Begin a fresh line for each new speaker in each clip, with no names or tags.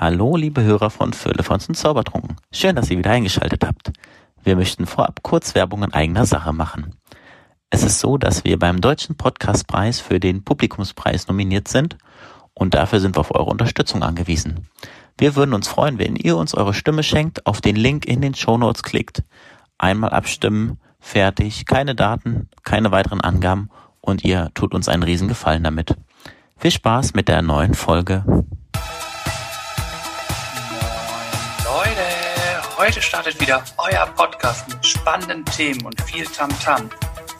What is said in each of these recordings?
Hallo, liebe Hörer von Firlefanz und Zaubertrunken. Schön, dass ihr wieder eingeschaltet habt. Wir möchten vorab kurz Werbung in eigener Sache machen. Es ist so, dass wir beim Deutschen Podcastpreis für den Publikumspreis nominiert sind und dafür sind wir auf eure Unterstützung angewiesen. Wir würden uns freuen, wenn ihr uns eure Stimme schenkt, auf den Link in den Show Notes klickt, einmal abstimmen, fertig, keine Daten, keine weiteren Angaben und ihr tut uns einen riesen Gefallen damit. Viel Spaß mit der neuen Folge.
Heute startet wieder euer Podcast mit spannenden Themen und viel Tamtam. -Tam.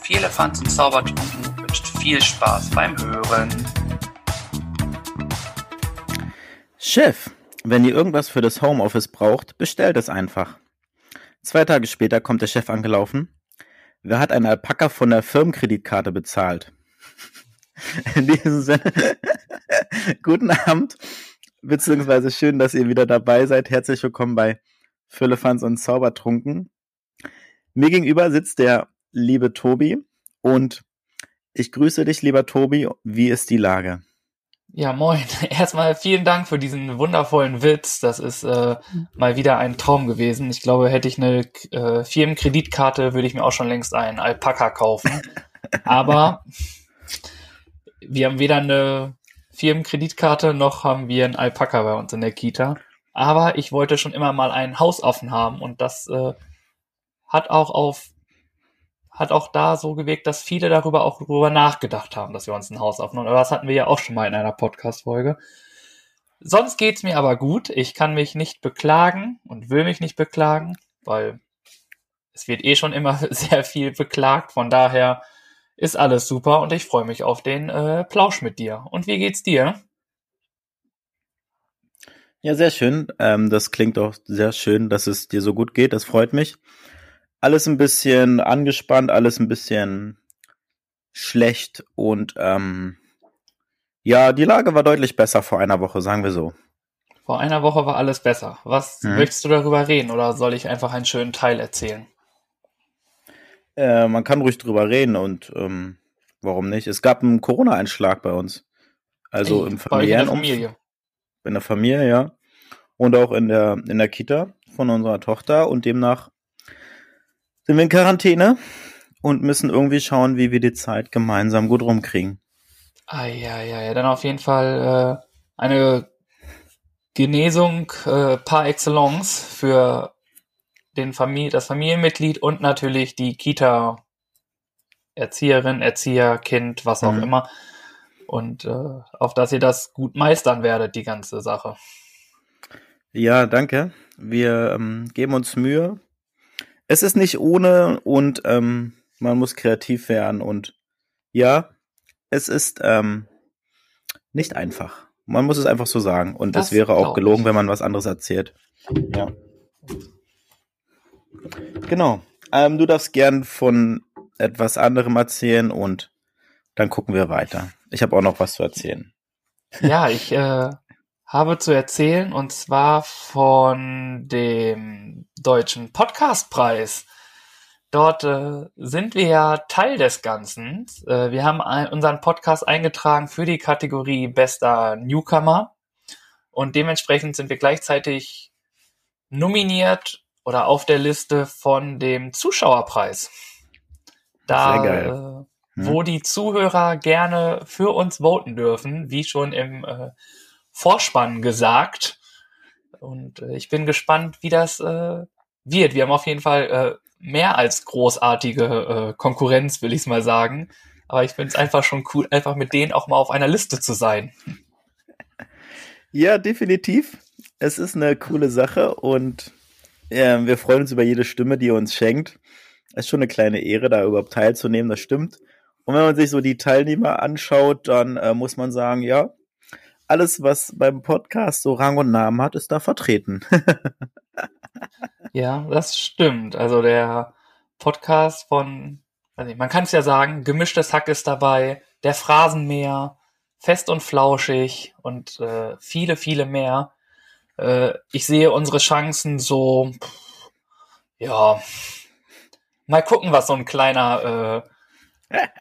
Viele Fans und Zaubertrunken wünscht viel Spaß beim Hören.
Chef, wenn ihr irgendwas für das Homeoffice braucht, bestellt es einfach. Zwei Tage später kommt der Chef angelaufen. Wer hat einen Alpaka von der Firmenkreditkarte bezahlt? In diesem Sinne, guten Abend, beziehungsweise schön, dass ihr wieder dabei seid. Herzlich willkommen bei Füllefans und Zaubertrunken. Mir gegenüber sitzt der liebe Tobi und ich grüße dich, lieber Tobi. Wie ist die Lage?
Ja, moin. Erstmal vielen Dank für diesen wundervollen Witz. Das ist äh, mal wieder ein Traum gewesen. Ich glaube, hätte ich eine äh, Firmenkreditkarte, würde ich mir auch schon längst einen Alpaka kaufen. Aber wir haben weder eine Firmenkreditkarte noch haben wir einen Alpaka bei uns in der Kita. Aber ich wollte schon immer mal einen Hausaffen haben und das äh, hat auch auf hat auch da so gewirkt, dass viele darüber auch darüber nachgedacht haben, dass wir uns ein Haus aufnehmen. Aber das hatten wir ja auch schon mal in einer Podcast-Folge. Sonst geht's mir aber gut. Ich kann mich nicht beklagen und will mich nicht beklagen, weil es wird eh schon immer sehr viel beklagt. Von daher ist alles super und ich freue mich auf den äh, Plausch mit dir. Und wie geht's dir?
Ja, sehr schön. Ähm, das klingt auch sehr schön, dass es dir so gut geht. Das freut mich. Alles ein bisschen angespannt, alles ein bisschen schlecht und ähm, ja, die Lage war deutlich besser vor einer Woche, sagen wir so.
Vor einer Woche war alles besser. Was mhm. möchtest du darüber reden oder soll ich einfach einen schönen Teil erzählen?
Äh, man kann ruhig drüber reden und ähm, warum nicht? Es gab einen Corona-Einschlag bei uns. Also Ey, im familiären der Familie. In der Familie, ja. Und auch in der, in der Kita von unserer Tochter und demnach sind wir in Quarantäne und müssen irgendwie schauen, wie wir die Zeit gemeinsam gut rumkriegen.
Ah, ja, ja, ja, dann auf jeden Fall äh, eine Genesung äh, par excellence für den Familie, das Familienmitglied und natürlich die Kita Erzieherin, Erzieher, Kind, was auch mhm. immer. Und äh, auf dass ihr das gut meistern werdet, die ganze Sache.
Ja, danke. Wir ähm, geben uns Mühe. Es ist nicht ohne und ähm, man muss kreativ werden und ja, es ist ähm, nicht einfach. Man muss es einfach so sagen. Und es wäre auch gelogen, ich. wenn man was anderes erzählt. Ja. Genau. Ähm, du darfst gern von etwas anderem erzählen und dann gucken wir weiter. Ich habe auch noch was zu erzählen.
Ja, ich äh, habe zu erzählen und zwar von dem deutschen Podcastpreis. Dort äh, sind wir ja Teil des Ganzen. Äh, wir haben ein, unseren Podcast eingetragen für die Kategorie bester Newcomer und dementsprechend sind wir gleichzeitig nominiert oder auf der Liste von dem Zuschauerpreis. Da, äh, hm. wo die Zuhörer gerne für uns voten dürfen, wie schon im äh, Vorspann gesagt. Und äh, ich bin gespannt, wie das äh, wird. Wir haben auf jeden Fall äh, mehr als großartige äh, Konkurrenz, will ich es mal sagen. Aber ich finde es einfach schon cool, einfach mit denen auch mal auf einer Liste zu sein.
Ja, definitiv. Es ist eine coole Sache und ja, wir freuen uns über jede Stimme, die ihr uns schenkt. Es ist schon eine kleine Ehre, da überhaupt teilzunehmen, das stimmt. Und wenn man sich so die Teilnehmer anschaut, dann äh, muss man sagen, ja, alles, was beim Podcast so Rang und Namen hat, ist da vertreten.
ja, das stimmt. Also der Podcast von, also man kann es ja sagen, gemischtes Hack ist dabei, der Phrasenmäher, fest und flauschig und äh, viele, viele mehr. Äh, ich sehe unsere Chancen so, ja, mal gucken, was so ein kleiner äh,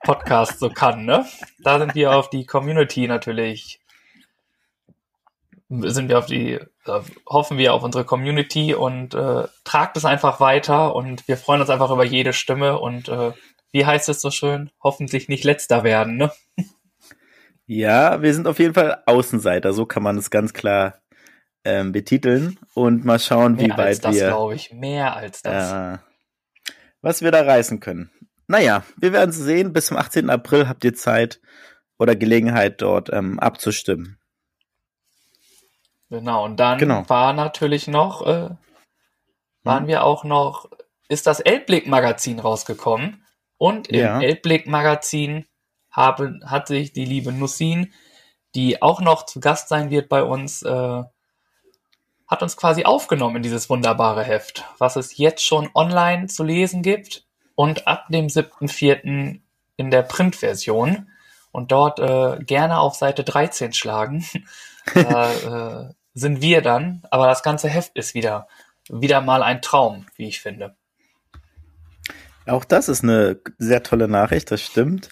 Podcast so kann, ne? Da sind wir auf die Community natürlich sind wir auf die, äh, hoffen wir auf unsere Community und äh, tragt es einfach weiter und wir freuen uns einfach über jede Stimme und äh, wie heißt es so schön, hoffentlich nicht letzter werden, ne?
Ja, wir sind auf jeden Fall Außenseiter, so kann man es ganz klar ähm, betiteln und mal schauen,
Mehr
wie weit
als das,
wir
glaube ich. Mehr als das.
äh, was wir da reißen können. Naja, wir werden es sehen. Bis zum 18. April habt ihr Zeit oder Gelegenheit, dort ähm, abzustimmen.
Genau, und dann
Genau.
war natürlich noch, äh, waren
Hm.
wir auch noch, ist das Elbblick-Magazin rausgekommen. Und im
Ja.
Elbblick-Magazin hat sich die liebe Nussin, die auch noch zu Gast sein wird bei uns, äh, hat uns quasi aufgenommen in dieses wunderbare Heft, was es jetzt schon online zu lesen gibt und ab dem 7.4. in der Printversion. Und dort äh, gerne auf Seite 13 schlagen. da äh, sind wir dann, aber das ganze Heft ist wieder, wieder mal ein Traum, wie ich finde.
Auch das ist eine sehr tolle Nachricht, das stimmt.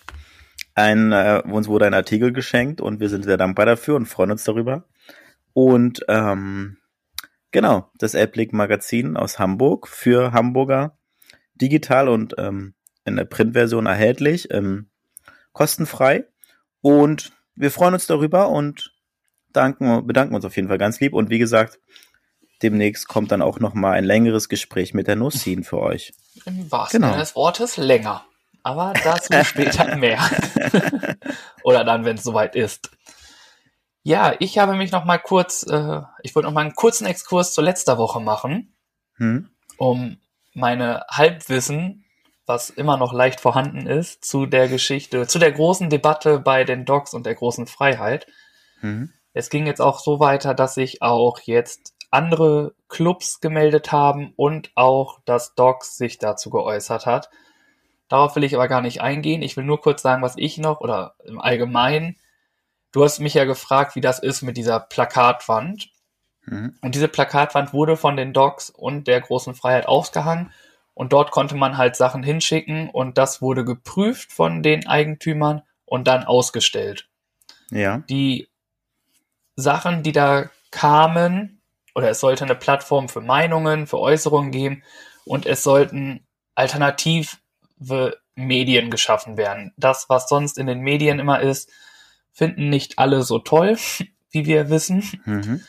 Ein, äh, uns wurde ein Artikel geschenkt und wir sind sehr dankbar dafür und freuen uns darüber. Und ähm, genau, das Elbblick Magazin aus Hamburg für Hamburger digital und ähm, in der Printversion erhältlich, ähm, kostenfrei. Und wir freuen uns darüber und danken, bedanken uns auf jeden Fall ganz lieb. Und wie gesagt, demnächst kommt dann auch noch mal ein längeres Gespräch mit der Nussin für euch.
Im wahrsten
Genau.
Sinne des Wortes länger. Aber dazu später mehr. Oder dann, wenn es soweit ist. Ja, ich habe mich noch mal kurz, äh, ich wollte noch mal einen kurzen Exkurs zur letzter Woche machen,
Hm?
um meine Halbwissen, was immer noch leicht vorhanden ist, zu der Geschichte, zu der großen Debatte bei den Dogs und der großen Freiheit.
Hm?
Es ging jetzt auch so weiter, dass sich auch jetzt andere Clubs gemeldet haben und auch das Docs sich dazu geäußert hat. Darauf will ich aber gar nicht eingehen. Ich will nur kurz sagen, was ich noch oder im Allgemeinen. Du hast mich ja gefragt, wie das ist mit dieser Plakatwand.
Hm?
Und diese Plakatwand wurde von den Docs und der großen Freiheit ausgehangen. Und dort konnte man halt Sachen hinschicken und das wurde geprüft von den Eigentümern und dann ausgestellt
Ja.
die Sachen, die da kamen, oder es sollte eine Plattform für Meinungen, für Äußerungen geben und es sollten alternative Medien geschaffen werden. Das, was sonst in den Medien immer ist, finden nicht alle so toll, wie wir wissen.
Mhm.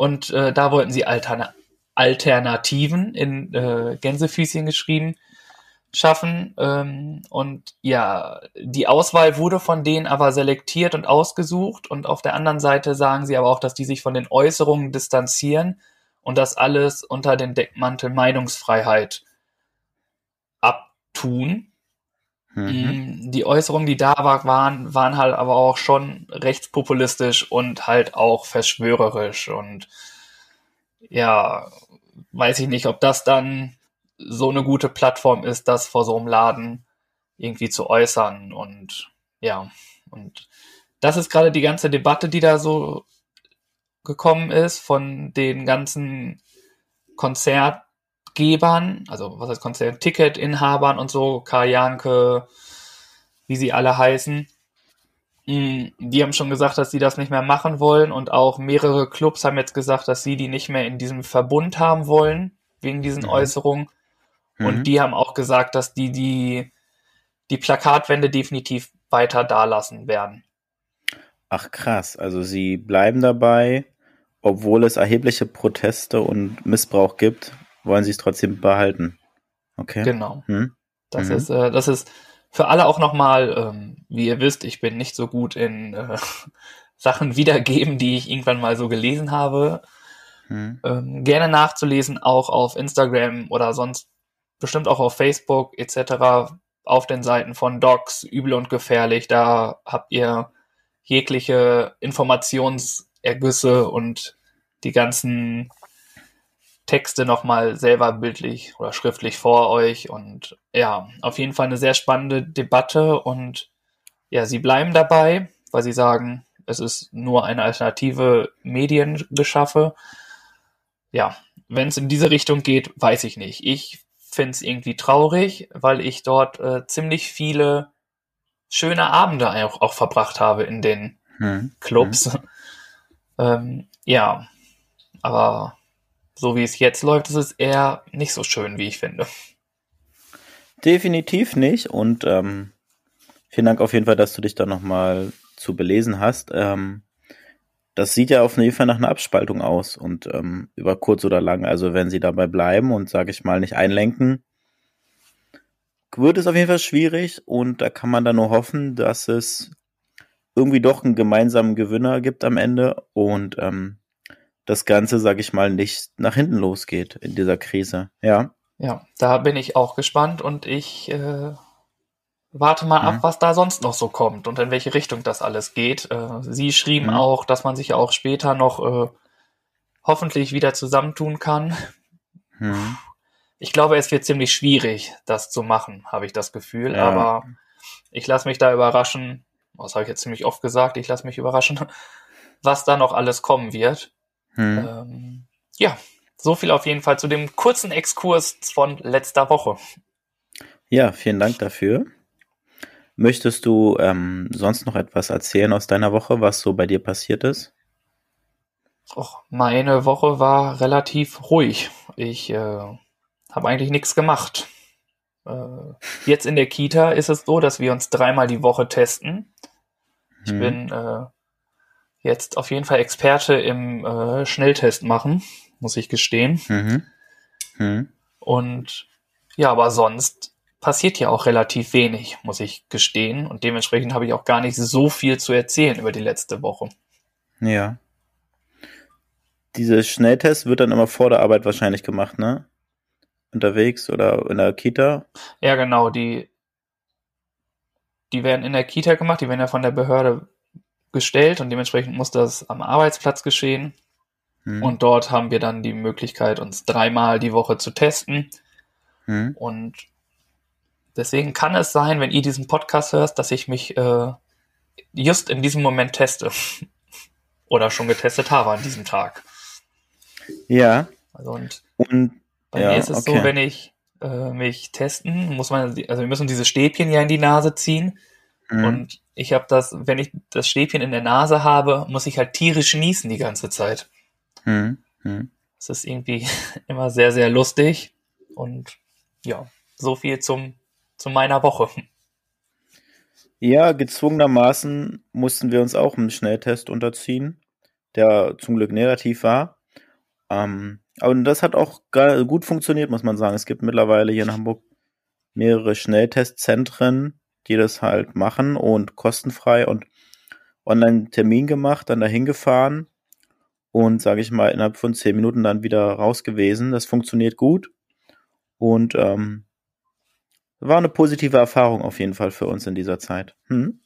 Und äh, da wollten sie Alterna Alternativen in äh, Gänsefüßchen geschrieben schaffen. Ähm, und ja, die Auswahl wurde von denen aber selektiert und ausgesucht. Und auf der anderen Seite sagen sie aber auch, dass die sich von den Äußerungen distanzieren und das alles unter den Deckmantel Meinungsfreiheit abtun.
Mhm.
Die Äußerungen, die da war, waren, waren halt aber auch schon rechtspopulistisch und halt auch verschwörerisch und ja, weiß ich nicht, ob das dann so eine gute Plattform ist, das vor so einem Laden irgendwie zu äußern und ja, und das ist gerade die ganze Debatte, die da so gekommen ist von den ganzen Konzertgebern, also was heißt Konzert, Ticketinhabern und so, Karl Janke, wie sie alle heißen. Mm, Die haben schon gesagt, dass sie das nicht mehr machen wollen und auch mehrere Clubs haben jetzt gesagt, dass sie die nicht mehr in diesem Verbund haben wollen, wegen diesen
Mhm.
Äußerungen. Und
Mhm.
die haben auch gesagt, dass die die, die Plakatwände definitiv weiter da lassen werden.
Ach krass, also sie bleiben dabei, obwohl es erhebliche Proteste und Missbrauch gibt, wollen sie es trotzdem behalten. Okay.
Genau.
Hm?
Das
Mhm.
ist, äh, das ist für alle auch nochmal, ähm, wie ihr wisst, ich bin nicht so gut in äh, Sachen wiedergeben, die ich irgendwann mal so gelesen habe.
Hm?
Ähm, gerne nachzulesen, auch auf Instagram oder sonst bestimmt auch auf Facebook etc. auf den Seiten von Docs, Übel und Gefährlich. Da habt ihr jegliche Informationsergüsse und die ganzen Texte nochmal selber bildlich oder schriftlich vor euch. Und ja, auf jeden Fall eine sehr spannende Debatte und ja, sie bleiben dabei, weil sie sagen, es ist nur eine alternative Mediengeschaffe. Ja, wenn es in diese Richtung geht, weiß ich nicht. Ich finde es irgendwie traurig, weil ich dort äh, ziemlich viele schöne Abende auch, auch verbracht habe in den
Hm?
Clubs. Ähm, ja, aber so wie es jetzt läuft, ist es eher nicht so schön, wie ich finde.
Definitiv nicht. Und ähm, vielen Dank auf jeden Fall, dass du dich da nochmal zu belesen hast. Ähm, das sieht ja auf jeden Fall nach einer Abspaltung aus und ähm, über kurz oder lang. Also wenn sie dabei bleiben und sage ich mal nicht einlenken, wird es auf jeden Fall schwierig und da kann man dann nur hoffen, dass es irgendwie doch einen gemeinsamen Gewinner gibt am Ende und ähm, das Ganze, sage ich mal, nicht nach hinten losgeht in dieser Krise. Ja.
Ja, da bin ich auch gespannt und ich äh, warte mal mhm. ab, was da sonst noch so kommt und in welche Richtung das alles geht. Äh, Sie schrieben mhm. auch, dass man sich auch später noch äh, hoffentlich wieder zusammentun kann. Mhm. Ich glaube, es wird ziemlich schwierig, das zu machen, habe ich das Gefühl. Ja. Aber ich lasse mich da überraschen. Das habe ich jetzt ziemlich oft gesagt. Ich lasse mich überraschen, was da noch alles kommen wird. Mhm. Ähm, ja, so viel auf jeden Fall zu dem kurzen Exkurs von letzter Woche.
Ja, vielen Dank dafür. Möchtest du ähm, sonst noch etwas erzählen aus deiner Woche, was so bei dir passiert ist?
Och, meine Woche war relativ ruhig. Ich äh, habe eigentlich nichts gemacht. Äh, jetzt in der Kita ist es so, dass wir uns dreimal die Woche testen. Ich hm. bin äh, jetzt auf jeden Fall Experte im äh, Schnelltest machen, muss ich gestehen. Mhm. Hm. Und ja, aber sonst passiert ja auch relativ wenig, muss ich gestehen. Und dementsprechend habe ich auch gar nicht so viel zu erzählen über die letzte Woche.
Ja. Dieser Schnelltest wird dann immer vor der Arbeit wahrscheinlich gemacht, ne? Unterwegs oder in der Kita?
Ja, genau. Die, die werden in der Kita gemacht, die werden ja von der Behörde gestellt und dementsprechend muss das am Arbeitsplatz geschehen. Hm. Und dort haben wir dann die Möglichkeit, uns dreimal die Woche zu testen. Hm. Und Deswegen kann es sein, wenn ihr diesen Podcast hört, dass ich mich äh, just in diesem Moment teste. Oder schon getestet habe an diesem Tag.
Ja.
Also und, und bei ja, mir ist es okay. so, wenn ich äh, mich testen, muss man, also wir müssen diese Stäbchen ja in die Nase ziehen. Mhm. Und ich habe das, wenn ich das Stäbchen in der Nase habe, muss ich halt tierisch niesen die ganze Zeit. Mhm. Mhm. Das ist irgendwie immer sehr, sehr lustig. Und ja, so viel zum zu meiner Woche.
Ja, gezwungenermaßen mussten wir uns auch einem Schnelltest unterziehen, der zum Glück negativ war. Ähm, aber das hat auch gut funktioniert, muss man sagen. Es gibt mittlerweile hier in Hamburg mehrere Schnelltestzentren, die das halt machen und kostenfrei und online Termin gemacht, dann dahin gefahren und sage ich mal innerhalb von zehn Minuten dann wieder raus gewesen. Das funktioniert gut und ähm, war eine positive Erfahrung auf jeden Fall für uns in dieser Zeit. Hm?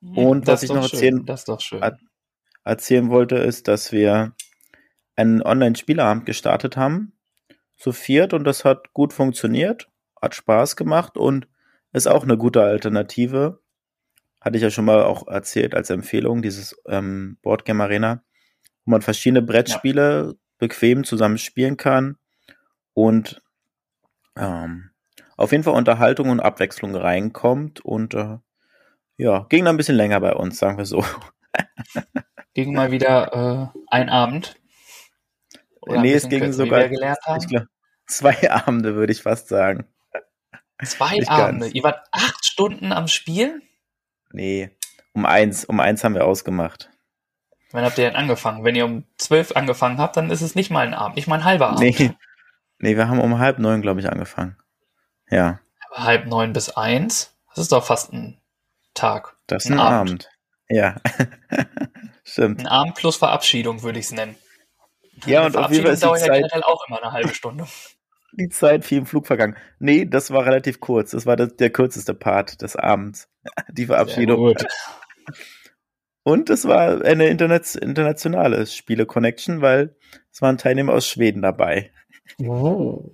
Und das was ich noch erzählen, erzählen wollte, ist, dass wir einen Online-Spieleabend gestartet haben, zu viert, und das hat gut funktioniert, hat Spaß gemacht und ist auch eine gute Alternative. Hatte ich ja schon mal auch erzählt als Empfehlung, dieses ähm, Boardgame Arena, wo man verschiedene Brettspiele ja. bequem zusammen spielen kann und ähm, auf jeden Fall Unterhaltung und Abwechslung reinkommt und äh, ja, ging dann ein bisschen länger bei uns, sagen wir so.
ging mal wieder äh, ein Abend.
Oder nee, es ging sogar ich glaub, zwei Abende, würde ich fast sagen.
Zwei Nicht Abende? Ganz. Ihr wart acht Stunden am Spiel?
Nee, um eins, um eins haben wir ausgemacht.
Wann habt ihr denn angefangen? Wenn ihr um zwölf angefangen habt, dann ist es nicht mal ein Abend, nicht mal ein halber Abend.
Nee, nee wir haben um halb neun, glaube ich, angefangen. Ja.
Aber halb neun bis eins, das ist doch fast ein Tag.
Das ist ein, ein Abend. Abend. Ja. Stimmt.
Ein Abend plus Verabschiedung, würde ich es nennen.
Ja, und auf jeden Fall dauert
ja auch immer eine halbe Stunde.
Die Zeit wie im Flug vergangen. Nee, das war relativ kurz. Das war das, der kürzeste Part des Abends. Die Verabschiedung. Und es war eine Internet internationale Spiele-Connection, weil es waren Teilnehmer aus Schweden dabei.
Oh.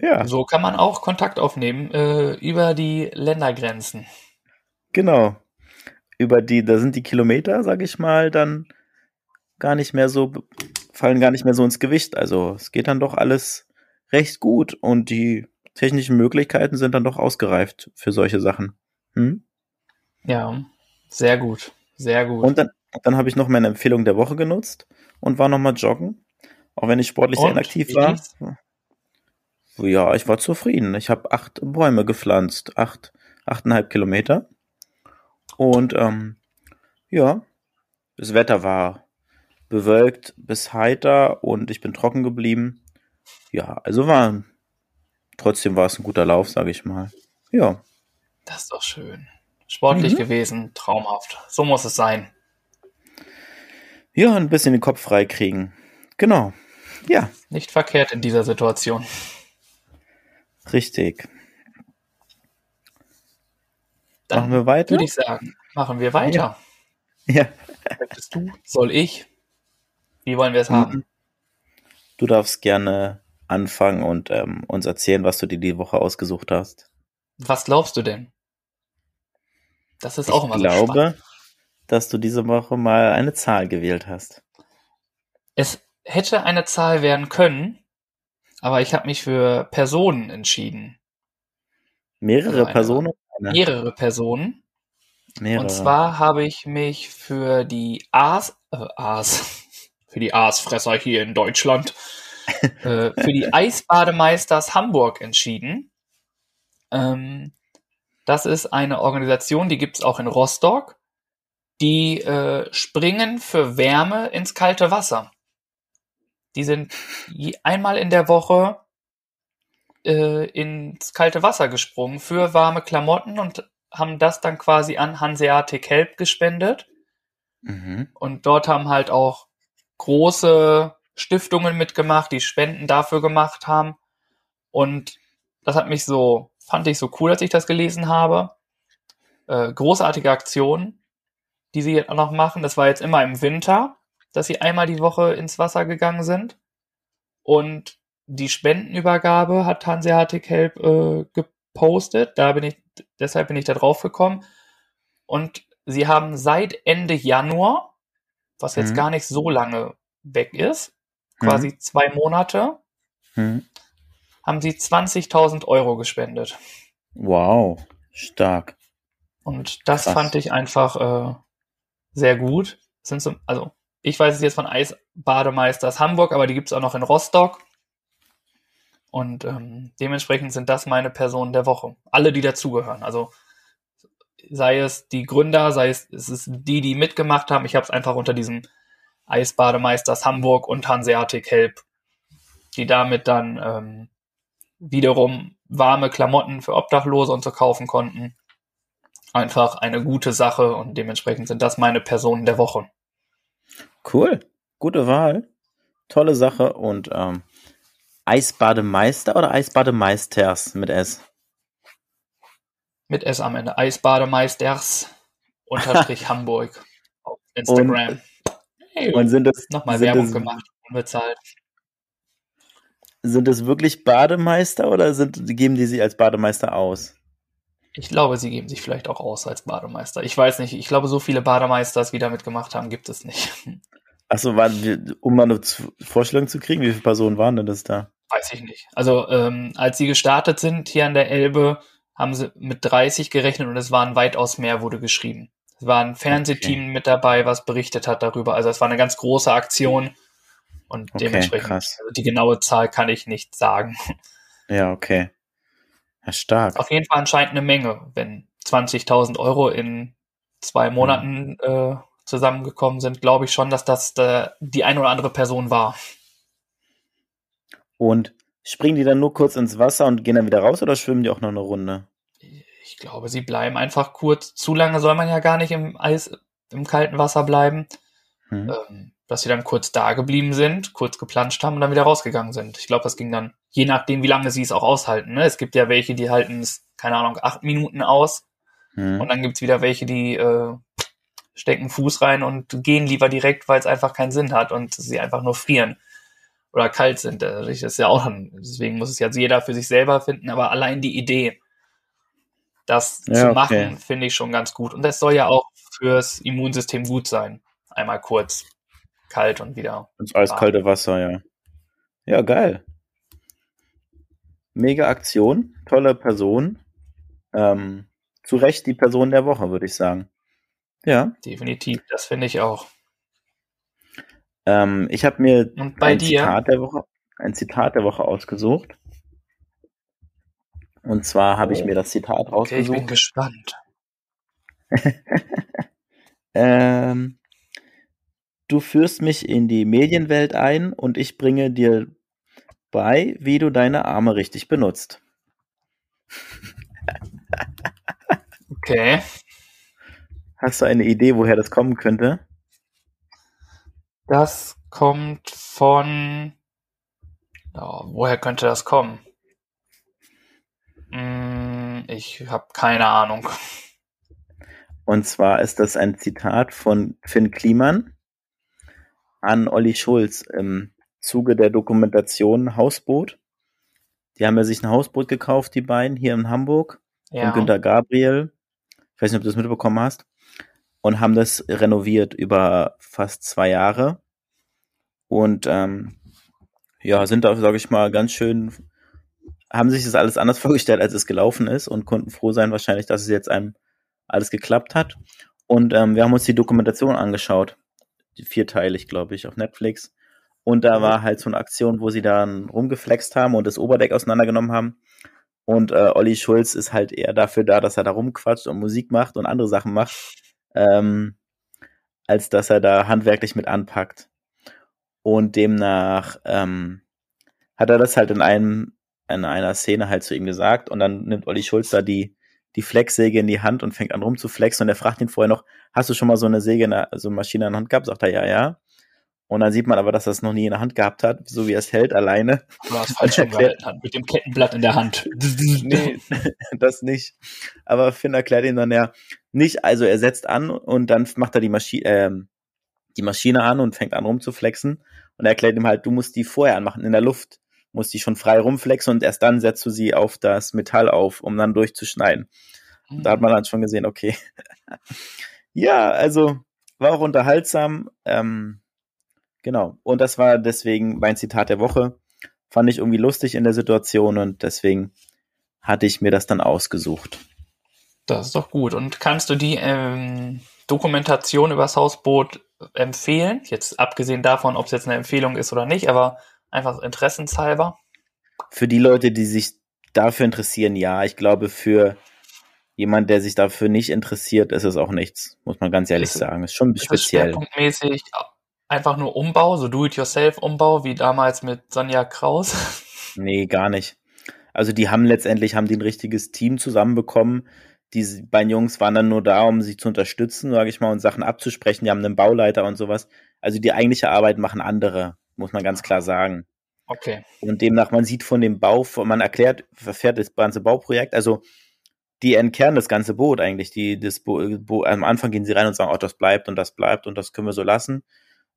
Ja. So kann man auch Kontakt aufnehmen äh, über die Ländergrenzen.
Genau. Über die, da sind die Kilometer, sag ich mal, dann gar nicht mehr so, fallen gar nicht mehr so ins Gewicht. Also es geht dann doch alles recht gut und die technischen Möglichkeiten sind dann doch ausgereift für solche Sachen. Hm?
Ja, sehr gut. Sehr gut.
Und dann, Dann habe ich noch meine Empfehlung der Woche genutzt und war nochmal joggen. Auch wenn ich sportlich sehr
Und?
inaktiv
Wie
war.
lief's?
Ja, ich war zufrieden. Ich habe acht Bäume gepflanzt. Acht, achteinhalb Kilometer. Und ähm, ja, das Wetter war bewölkt bis heiter und ich bin trocken geblieben. Ja, also war trotzdem war es ein guter Lauf, sage ich mal. Ja.
Das ist doch schön. Sportlich
Mhm.
gewesen, traumhaft. So muss es sein.
Ja, ein bisschen den Kopf frei kriegen. Genau. Ja,
Nicht verkehrt in dieser Situation.
richtig.
Dann
Machen wir weiter?
würde ich sagen, machen wir weiter.
Ja.
Möchtest du? Soll ich? Wie wollen wir es haben?
Du darfst gerne anfangen und ähm, uns erzählen, was du dir die Woche ausgesucht hast.
Was glaubst du denn? Das ist auch
ich
immer so spannend.
glaube, dass du diese Woche mal eine Zahl gewählt hast.
Es hätte eine Zahl werden können, aber ich habe mich für Personen entschieden.
Mehrere
Eine-
Personen?
Mehrere Personen.
Mehrere.
Und zwar habe ich mich für die Aas, äh, Aas, für die Aasfresser hier in Deutschland, äh, für die Eisbademeisters Hamburg entschieden. Ähm, das ist eine Organisation, die gibt's auch in Rostock. Die äh, springen für Wärme ins kalte Wasser. Die sind einmal in der Woche äh, ins kalte Wasser gesprungen für warme Klamotten und haben das dann quasi an Hanseatic Help gespendet.
Mhm.
Und dort haben halt auch große Stiftungen mitgemacht, die Spenden dafür gemacht haben. Und das hat mich so, fand ich so cool, als ich das gelesen habe. Äh, großartige Aktion, die sie jetzt auch noch machen. Das war jetzt immer im Winter, dass sie einmal die Woche ins Wasser gegangen sind. Und die Spendenübergabe hat Hanseatic Help äh, gepostet. Da bin ich, deshalb bin ich da drauf gekommen. Und sie haben seit Ende Januar, was jetzt
Mhm.
gar nicht so lange weg ist, quasi zwei Monate,
Mhm.
haben sie 20.000 Euro gespendet.
Wow, stark.
Und das
Krass.
fand ich einfach äh, sehr gut. Sind so, also ich weiß es jetzt von Eisbademeisters Hamburg, aber die gibt es auch noch in Rostock. Und ähm, dementsprechend sind das meine Personen der Woche. Alle, die dazugehören. Also sei es die Gründer, sei es, es ist die, die mitgemacht haben. Ich habe es einfach unter diesem Eisbademeisters Hamburg und Hanseatic Help, die damit dann ähm, wiederum warme Klamotten für Obdachlose und so kaufen konnten. Einfach eine gute Sache und dementsprechend sind das meine Personen der Woche.
Cool. Gute Wahl. Tolle Sache. Und ähm, Eisbademeister oder Eisbademeisters mit S?
Mit S am Ende. Eisbademeisters unterstrich Hamburg auf Instagram. Hey,
Und sind es,
Nochmal
sind
Werbung
es,
gemacht, unbezahlt.
sind es wirklich Bademeister oder sind, geben die sich als Bademeister aus?
Ich glaube, sie geben sich vielleicht auch aus als Bademeister. Ich weiß nicht, ich glaube, so viele Bademeisters, wie damit gemacht haben, gibt es nicht.
Achso, um mal eine Vorstellung zu kriegen, wie viele Personen waren denn das da?
Weiß ich nicht. Also, ähm, als sie gestartet sind hier an der Elbe, haben sie mit 30 gerechnet und es waren weitaus mehr, wurde geschrieben. Es war ein Fernsehteam mit dabei, was berichtet hat darüber. Also es war eine ganz große Aktion und
Okay,
dementsprechend, also die genaue Zahl kann ich nicht sagen.
Ja, okay. Ja, stark.
Auf jeden Fall anscheinend eine Menge, wenn 20.000 Euro in zwei Monaten äh, zusammengekommen sind, glaube ich schon, dass das äh, die eine oder andere Person war.
Und springen die dann nur kurz ins Wasser und gehen dann wieder raus oder schwimmen die auch noch eine Runde?
Ich glaube, sie bleiben einfach kurz. Zu lange soll man ja gar nicht im Eis, im kalten Wasser bleiben.
Hm.
Ähm, dass sie dann kurz da geblieben sind, kurz geplanscht haben und dann wieder rausgegangen sind. Ich glaube, das ging dann, je nachdem, wie lange sie es auch aushalten. Ne? Es gibt ja welche, die halten es, keine Ahnung, acht Minuten aus.
Hm.
Und dann gibt's wieder welche, die äh, stecken Fuß rein und gehen lieber direkt, weil es einfach keinen Sinn hat und sie einfach nur frieren oder kalt sind. Also Das ist ja auch, deswegen muss es jetzt jeder für sich selber finden, aber allein die Idee, das
Ja,
zu
okay.
machen, finde ich schon ganz gut. Und das soll ja auch fürs Immunsystem gut sein. Einmal kurz kalt und wieder.
Ins eiskalte Wasser, ja. Ja, geil. Mega Aktion, tolle Person. Ähm, zu Recht die Person der Woche, würde ich sagen. Ja.
Definitiv, das finde ich auch.
Ähm, ich habe mir ein? Zitat der Woche, ein Zitat der Woche ausgesucht. Und zwar habe ich
Oh.
mir das Zitat
Okay, ich bin gespannt.
ähm, du führst mich in die Medienwelt ein und ich bringe dir bei, wie du deine Arme richtig benutzt.
Okay.
Hast du eine Idee, woher das kommen könnte?
Das kommt von. Ja, woher könnte das kommen? Hm, ich habe keine Ahnung.
Und zwar ist das ein Zitat von Finn Kliman an Olli Schulz im Zuge der Dokumentation Hausboot. Die haben ja sich ein Hausboot gekauft, die beiden, hier in Hamburg.
Ja.
Von Günter Gabriel. Ich weiß nicht, ob du das mitbekommen hast. Und haben das renoviert über fast zwei Jahre. Und ähm, ja, sind da, sage ich mal, ganz schön, haben sich das alles anders vorgestellt, als es gelaufen ist und konnten froh sein wahrscheinlich, dass es jetzt einem alles geklappt hat. Und ähm, wir haben uns die Dokumentation angeschaut. Die vierteilig, glaube ich, auf Netflix. Und da
Mhm.
war halt so eine Aktion, wo sie dann rumgeflext haben und das Oberdeck auseinandergenommen haben. Und äh, Olli Schulz ist halt eher dafür da, dass er da rumquatscht und Musik macht und andere Sachen macht, ähm, als dass er da handwerklich mit anpackt. Und demnach ähm, hat er das halt in einem in einer Szene halt zu ihm gesagt und dann nimmt Olli Schulz da die die Flexsäge in die Hand und fängt an rumzuflexen und er fragt ihn vorher noch, hast du schon mal so eine Säge, in der, so eine Maschine in der Hand gehabt? Sagt er, ja, ja. Und dann sieht man aber, dass er es noch nie in der Hand gehabt hat, so wie er es hält, alleine.
Oder das falsch
Erklärt-
hat, mit dem Kettenblatt in der Hand.
Nee, das nicht. Aber Finn erklärt ihm dann ja nicht, also er setzt an und dann macht er die, Maschi ähm, die Maschine an und fängt an rumzuflexen. Und er erklärt ihm halt, du musst die vorher anmachen, in der Luft. Musst die schon frei rumflexen und erst dann setzt du sie auf das Metall auf, um dann durchzuschneiden.
Hm.
Da hat man dann schon gesehen, okay. ja, also war auch unterhaltsam. Ähm, genau. Und das war deswegen mein Zitat der Woche. Fand ich irgendwie lustig in der Situation und deswegen hatte ich mir das dann ausgesucht.
Das ist doch gut. Und kannst du die ähm, Dokumentation über das Hausboot empfehlen? Jetzt abgesehen davon, ob es jetzt eine Empfehlung ist oder nicht, aber einfach interessenshalber.
Für die Leute, die sich dafür interessieren, ja. Ich glaube, für jemand, der sich dafür nicht interessiert, ist es auch nichts, muss man ganz ehrlich
Ist-
sagen. Ist schon
Ist
speziell.
schwerpunktmäßig einfach nur Umbau, so Do-it-yourself-Umbau, wie damals mit Sonja Kraus?
Nee, gar nicht. Also die haben letztendlich haben die ein richtiges Team zusammenbekommen. Die beiden Jungs waren dann nur da, um sich zu unterstützen, sage ich mal, und Sachen abzusprechen. Die haben einen Bauleiter und sowas. Also die eigentliche Arbeit machen andere, muss man ganz klar sagen.
Okay.
Und demnach, man sieht von dem Bau, man erklärt, verfährt das ganze Bauprojekt, also die entkernen das ganze Boot eigentlich. Die, das Bo, Bo, am Anfang gehen sie rein und sagen, oh, das bleibt und das bleibt und das können wir so lassen.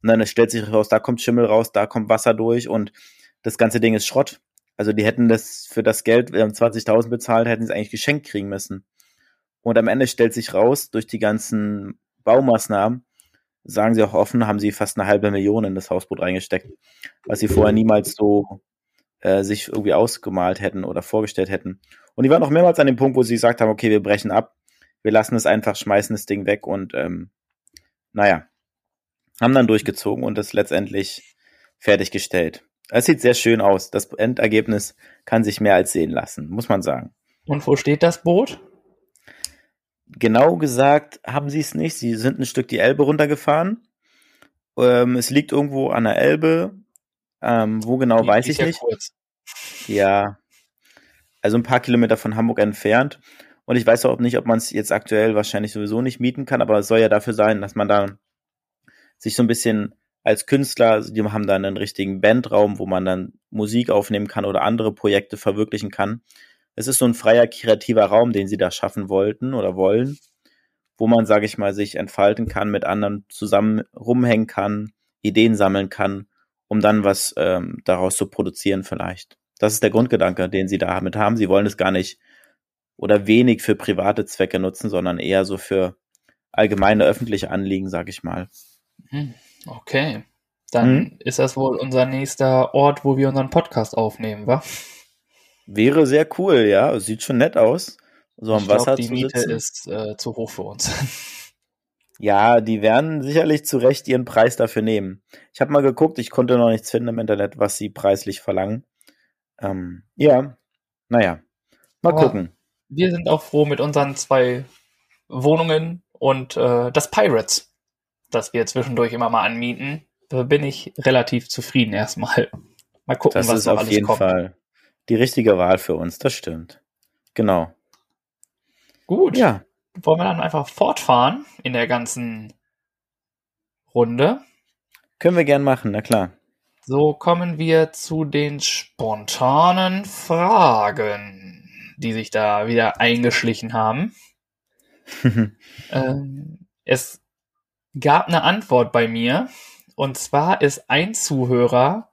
Und dann stellt sich raus, da kommt Schimmel raus, da kommt Wasser durch und das ganze Ding ist Schrott. Also die hätten das für das Geld, wir haben 20.000 bezahlt, hätten sie es eigentlich geschenkt kriegen müssen. Und am Ende stellt sich raus, durch die ganzen Baumaßnahmen, sagen sie auch offen, haben sie fast eine halbe Million in das Hausboot reingesteckt, was sie vorher niemals so äh, sich irgendwie ausgemalt hätten oder vorgestellt hätten. Und die waren auch mehrmals an dem Punkt, wo sie gesagt haben, okay, wir brechen ab, wir lassen es einfach, schmeißen das Ding weg und ähm, naja, haben dann durchgezogen und es letztendlich fertiggestellt. Es sieht sehr schön aus. Das Endergebnis kann sich mehr als sehen lassen, muss man sagen.
Und wo steht das Boot?
Genau gesagt haben sie es nicht. Sie sind ein Stück die Elbe runtergefahren. Ähm, es liegt irgendwo an der Elbe. Ähm, wo genau,
Die-
weiß ich
ja
nicht.
kurz.
Ja, also ein paar Kilometer von Hamburg entfernt. Und ich weiß auch nicht, ob man es jetzt aktuell wahrscheinlich sowieso nicht mieten kann, aber es soll ja dafür sein, dass man da sich so ein bisschen als Künstler, also die haben da einen richtigen Bandraum, wo man dann Musik aufnehmen kann oder andere Projekte verwirklichen kann. Es ist so ein freier, kreativer Raum, den sie da schaffen wollten oder wollen, wo man, sage ich mal, sich entfalten kann, mit anderen zusammen rumhängen kann, Ideen sammeln kann, um dann was ähm, daraus zu produzieren vielleicht. Das ist der Grundgedanke, den sie damit haben. Sie wollen es gar nicht oder wenig für private Zwecke nutzen, sondern eher so für allgemeine öffentliche Anliegen, sage ich mal.
Hm, Okay. Dann
Mhm.
ist das wohl unser nächster Ort, wo wir unseren Podcast aufnehmen, wa?
Wäre sehr cool, ja. Sieht schon nett aus. So am
ich glaub,
Wasser
die
zu
Miete
sitzen.
ist äh, zu hoch für uns.
Ja, die werden sicherlich zu Recht ihren Preis dafür nehmen. Ich habe mal geguckt, ich konnte noch nichts finden im Internet, was sie preislich verlangen. Ähm, ja, naja, mal
Aber
gucken.
Wir sind auch froh mit unseren zwei Wohnungen und äh, das Pirates, das wir zwischendurch immer mal anmieten. Da bin ich relativ zufrieden erstmal. Mal gucken,
Das
was
ist
noch
auf
alles
jeden
kommt.
Fall die richtige Wahl für uns, das stimmt. Genau.
Gut,
Ja,
wollen wir dann einfach fortfahren in der ganzen Runde.
können wir gern machen, na klar.
So kommen wir zu den spontanen Fragen, die sich da wieder eingeschlichen haben. Ähm, es gab eine Antwort bei mir. Und zwar ist ein Zuhörer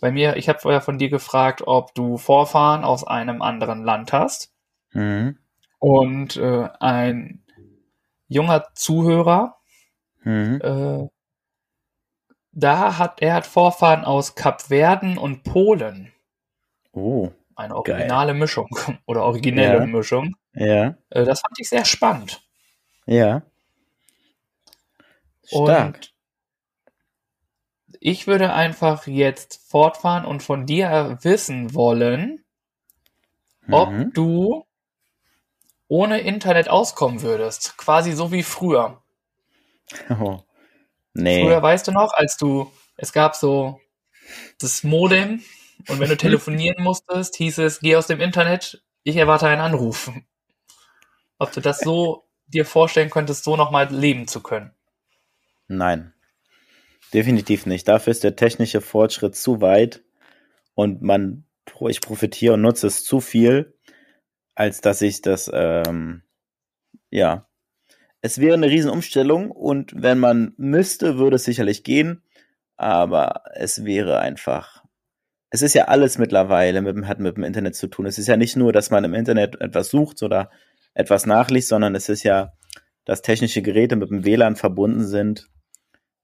bei mir, ich habe vorher von dir gefragt, ob du Vorfahren aus einem anderen Land hast.
mhm.
Und äh, ein junger Zuhörer,
Mhm.
äh, da hat er hat Vorfahren aus Kapverden und Polen.
Oh,
Eine originale Mischung oder originelle
Ja.
Mischung.
ja,
Äh, das fand ich sehr spannend.
ja. Stark.
Und ich würde einfach jetzt fortfahren und von dir wissen wollen, ob
Mhm.
du ohne Internet auskommen würdest. Quasi so wie früher.
Oh. Nee.
Früher weißt du noch, als du, es gab so das Modem und wenn du telefonieren musstest, hieß es, geh aus dem Internet, ich erwarte einen Anruf. Ob du das so dir vorstellen könntest, so nochmal leben zu können.
Nein. Definitiv nicht. Dafür ist der technische Fortschritt zu weit und man, ich profitiere und nutze es zu viel, als dass ich das, ähm, ja. Es wäre eine Riesenumstellung und wenn man müsste, würde es sicherlich gehen, aber es wäre einfach. Es ist ja alles mittlerweile mit, hat mit dem Internet zu tun. Es ist ja nicht nur, dass man im Internet etwas sucht oder etwas nachliest, sondern es ist ja, dass technische Geräte mit dem WLAN verbunden sind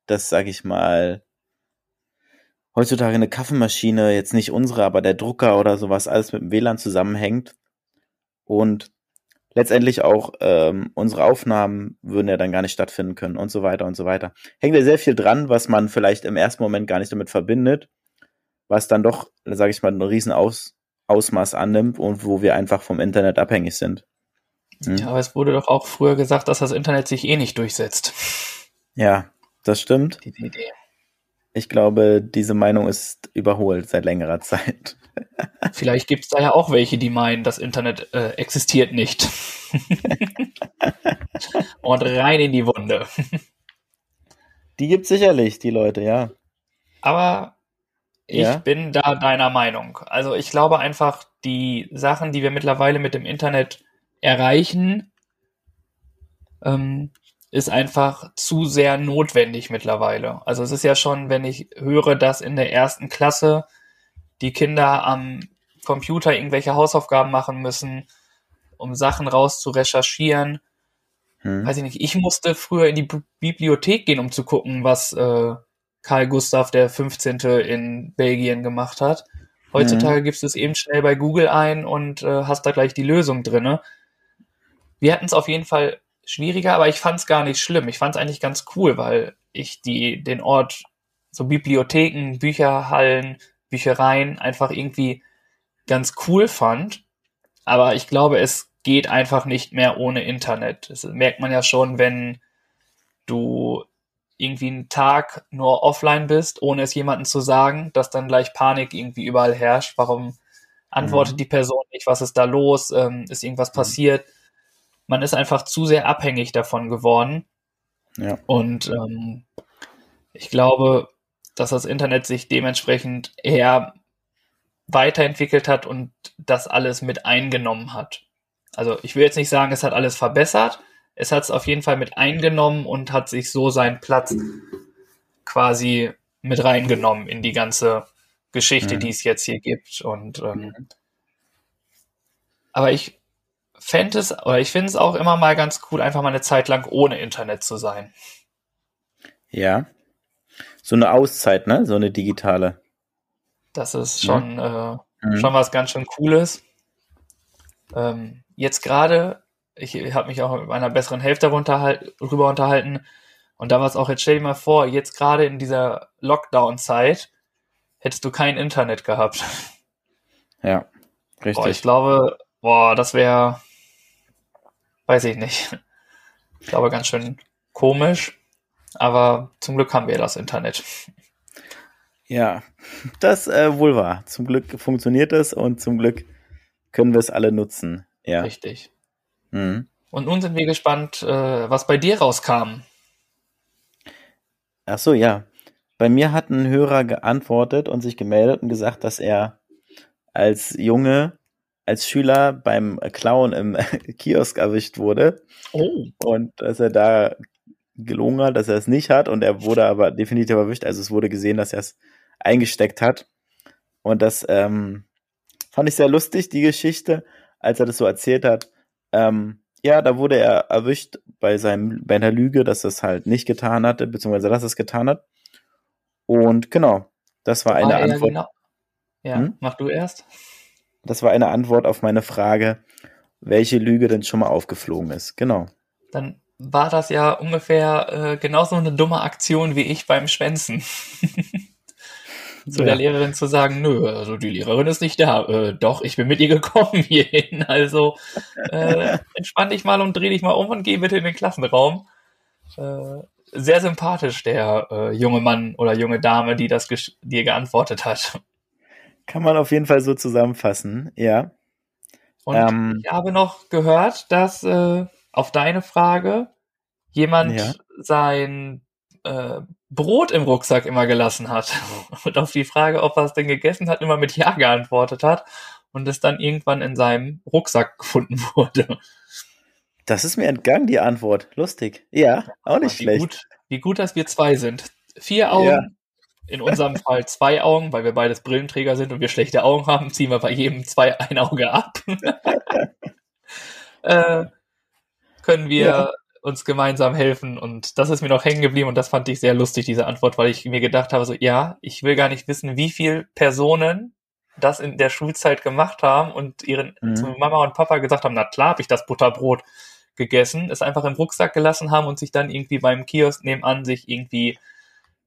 dass, sag ich mal, heutzutage eine Kaffeemaschine, jetzt nicht unsere, aber der Drucker oder sowas, alles mit dem WLAN zusammenhängt. Und letztendlich auch ähm, unsere Aufnahmen würden ja dann gar nicht stattfinden können und so weiter und so weiter. Hängt ja sehr viel dran, was man vielleicht im ersten Moment gar nicht damit verbindet, was dann doch, sage ich mal, ein riesen Aus Ausmaß annimmt und wo wir einfach vom Internet abhängig sind. Hm?
Ja, aber es wurde doch auch früher gesagt, dass das Internet sich eh nicht durchsetzt.
Ja, das stimmt. Ich glaube, diese Meinung ist überholt seit längerer Zeit.
Vielleicht gibt es da ja auch welche, die meinen, das Internet äh, existiert nicht. Und rein in die Wunde.
Die gibt sicherlich, die Leute, ja.
Aber ich
Ja?
bin da deiner Meinung. Also ich glaube einfach, die Sachen, die wir mittlerweile mit dem Internet erreichen, ähm, ist einfach zu sehr notwendig mittlerweile. Also es ist ja schon, wenn ich höre, dass in der ersten Klasse die Kinder am Computer irgendwelche Hausaufgaben machen müssen, um Sachen raus zu recherchieren.
Hm.
Weiß ich nicht, ich musste früher in die Bi- Bibliothek gehen, um zu gucken, was äh, Karl Gustav der 15. in Belgien gemacht hat. Heutzutage gibst du es eben schnell bei Google ein und äh, hast da gleich die Lösung drinne. Wir hatten es auf jeden Fall schwieriger, aber ich fand es gar nicht schlimm. Ich fand es eigentlich ganz cool, weil ich die, den Ort, so Bibliotheken, Bücherhallen, Büchereien einfach irgendwie ganz cool fand. Aber ich glaube, es geht einfach nicht mehr ohne Internet. Das merkt man ja schon, wenn du irgendwie einen Tag nur offline bist, ohne es jemandem zu sagen, dass dann gleich Panik irgendwie überall herrscht. Warum antwortet
Mhm.
die Person nicht? Was ist da los? Ähm, ist irgendwas passiert? Man ist einfach zu sehr abhängig davon geworden.
Ja.
Und ähm, ich glaube, dass das Internet sich dementsprechend eher weiterentwickelt hat und das alles mit eingenommen hat. Also ich will jetzt nicht sagen, es hat alles verbessert. Es hat es auf jeden Fall mit eingenommen und hat sich so seinen Platz quasi mit reingenommen in die ganze Geschichte,
Mhm.
die es jetzt hier gibt. Und ähm, aber ich fände es, oder ich finde es auch immer mal ganz cool, einfach mal eine Zeit lang ohne Internet zu sein.
Ja. So eine Auszeit, ne? So eine digitale.
Das ist schon, äh,
Mhm.
schon was ganz schön Cooles. Ähm, jetzt gerade ich habe mich auch mit meiner besseren Hälfte darüber unterhalten. Und da war es auch, jetzt stell dir mal vor, jetzt gerade in dieser Lockdown-Zeit hättest du kein Internet gehabt.
Ja, richtig.
Boah, ich glaube, boah, das wäre, weiß ich nicht. Ich glaube, ganz schön komisch. Aber zum Glück haben wir das Internet.
Ja, das äh, wohl wahr. Zum Glück funktioniert es und zum Glück können wir es alle nutzen. Ja.
Richtig. Mhm. Und nun sind wir gespannt, äh, was bei dir rauskam.
Ach so, ja. Bei mir hat ein Hörer geantwortet und sich gemeldet und gesagt, dass er als Junge, als Schüler beim Clown im Kiosk erwischt wurde. Oh. Und dass er da gelogen hat, dass er es nicht hat und er wurde aber definitiv erwischt. Also es wurde gesehen, dass er es eingesteckt hat. Und das ähm, fand ich sehr lustig, die Geschichte, als er das so erzählt hat. Ähm, ja, da wurde er erwischt bei seinem, bei einer Lüge, dass er es halt nicht getan hatte, beziehungsweise dass er es getan hat. Und genau, das war eine ah, Antwort. Genau.
Ja, hm? mach du erst.
Das war eine Antwort auf meine Frage, welche Lüge denn schon mal aufgeflogen ist. Genau.
Dann war das ja ungefähr äh, genauso eine dumme Aktion wie ich beim Schwänzen. zu ja. der Lehrerin zu sagen, nö, also die Lehrerin ist nicht da. Äh, doch, ich bin mit ihr gekommen hierhin. Also äh, entspann dich mal und dreh dich mal um und geh bitte in den Klassenraum. Äh, sehr sympathisch, der äh, junge Mann oder junge Dame, die das dir geantwortet hat.
Kann man auf jeden Fall so zusammenfassen, ja.
Und ähm, ich habe noch gehört, dass äh, auf deine Frage jemand ja. sein äh, Brot im Rucksack immer gelassen hat. Und auf die Frage, ob er es denn gegessen hat, immer mit Ja geantwortet hat und es dann irgendwann in seinem Rucksack gefunden wurde.
Das ist mir entgangen, die Antwort. Lustig. Ja, auch nicht
wie
schlecht.
Gut, wie gut, dass wir zwei sind. Vier Augen, ja. In unserem Fall zwei Augen, weil wir beides Brillenträger sind und wir schlechte Augen haben, ziehen wir bei jedem zwei ein Auge ab. äh, können wir ja. uns gemeinsam helfen und das ist mir noch hängen geblieben und das fand ich sehr lustig, diese Antwort, weil ich mir gedacht habe, so ja, ich will gar nicht wissen, wie viele Personen das in der Schulzeit gemacht haben und ihren mhm. zu Mama und Papa gesagt haben, na klar, habe ich das Butterbrot gegessen, es einfach im Rucksack gelassen haben und sich dann irgendwie beim Kiosk nebenan sich irgendwie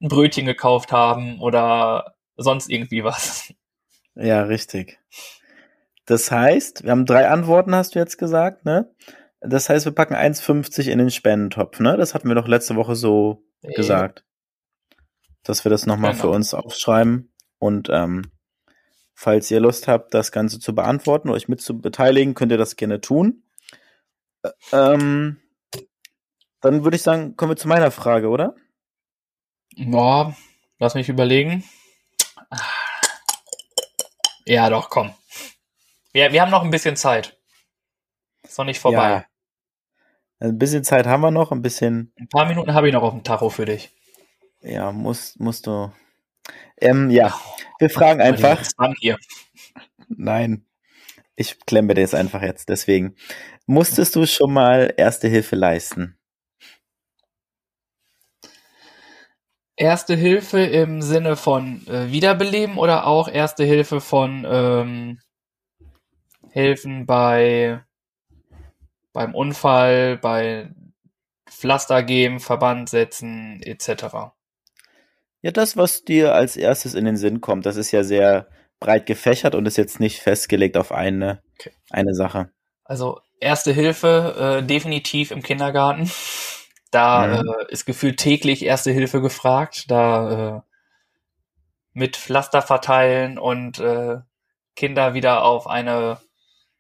ein Brötchen gekauft haben oder sonst irgendwie was.
Ja, richtig. Das heißt, wir haben drei Antworten, hast du jetzt gesagt, ne? Das heißt, wir packen 1,50 in den Spendentopf, ne? Das hatten wir doch letzte Woche so ja. gesagt. Dass wir das nochmal genau. für uns aufschreiben. Und ähm, falls ihr Lust habt, das Ganze zu beantworten euch mit zu beteiligen, könnt ihr das gerne tun. Ähm, dann würde ich sagen, kommen wir zu meiner Frage, oder?
Boah, lass mich überlegen. Ja, doch, komm. Wir, wir haben noch ein bisschen Zeit. Ist noch nicht vorbei. Ja.
Ein bisschen Zeit haben wir noch, ein bisschen.
Ein paar Minuten habe ich noch auf dem Tacho für dich.
Ja, musst, musst du. Ähm, ja, wir fragen einfach. Nein, ich klemme dir jetzt einfach jetzt. Deswegen, musstest du schon mal Erste Hilfe leisten?
Erste Hilfe im Sinne von äh, Wiederbeleben oder auch Erste Hilfe von ähm, Helfen bei beim Unfall, bei Pflaster geben, Verband setzen etc.
Ja, das, was dir als erstes in den Sinn kommt, das ist ja sehr breit gefächert und ist jetzt nicht festgelegt auf eine, okay. eine Sache.
Also Erste Hilfe äh, definitiv im Kindergarten. Da mhm. äh, ist gefühlt täglich Erste Hilfe gefragt. Da äh, mit Pflaster verteilen und äh, Kinder wieder auf eine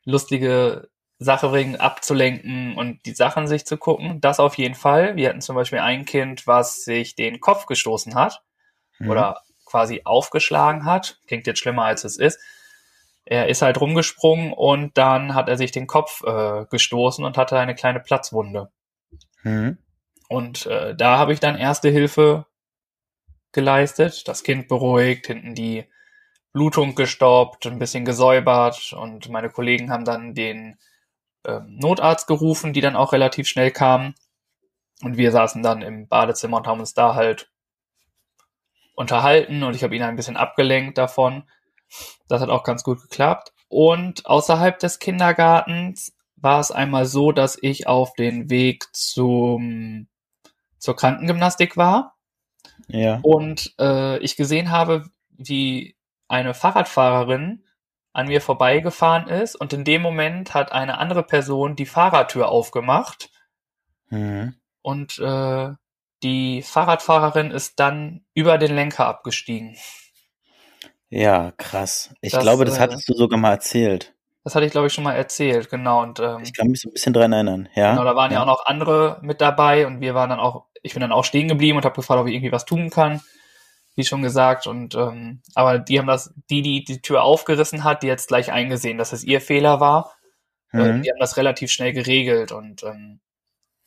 lustige Sache bringen, abzulenken und die Sachen sich zu gucken. Das auf jeden Fall. Wir hatten zum Beispiel ein Kind, was sich den Kopf gestoßen hat mhm. oder quasi aufgeschlagen hat. Klingt jetzt schlimmer, als es ist. Er ist halt rumgesprungen und dann hat er sich den Kopf äh, gestoßen und hatte eine kleine Platzwunde. Mhm. Und äh, da habe ich dann erste Hilfe geleistet, das Kind beruhigt, hinten die Blutung gestoppt, ein bisschen gesäubert und meine Kollegen haben dann den ähm, Notarzt gerufen, die dann auch relativ schnell kamen. Und wir saßen dann im Badezimmer und haben uns da halt unterhalten und ich habe ihn ein bisschen abgelenkt davon. Das hat auch ganz gut geklappt. Und außerhalb des Kindergartens war es einmal so, dass ich auf den Weg zum, zur Krankengymnastik war.
Ja.
Und äh, ich gesehen habe, wie eine Fahrradfahrerin an mir vorbeigefahren ist und in dem Moment hat eine andere Person die Fahrradtür aufgemacht
Mhm.
und äh, die Fahrradfahrerin ist dann über den Lenker abgestiegen.
Ja, krass. Ich
Das,
glaube, das
äh,
hattest du sogar mal erzählt.
Das hatte ich, glaube ich, schon mal erzählt, genau. Und ähm,
Ich kann mich so ein bisschen dran erinnern. Ja.
genau, da waren ja. auch noch andere mit dabei und wir waren dann auch, ich bin dann auch stehen geblieben und habe gefragt, ob ich irgendwie was tun kann, wie schon gesagt. Und ähm, aber die haben das, die, die die Tür aufgerissen hat, die jetzt gleich eingesehen, dass es ihr Fehler war. Äh,
Mhm.
Die haben das relativ schnell geregelt und ähm,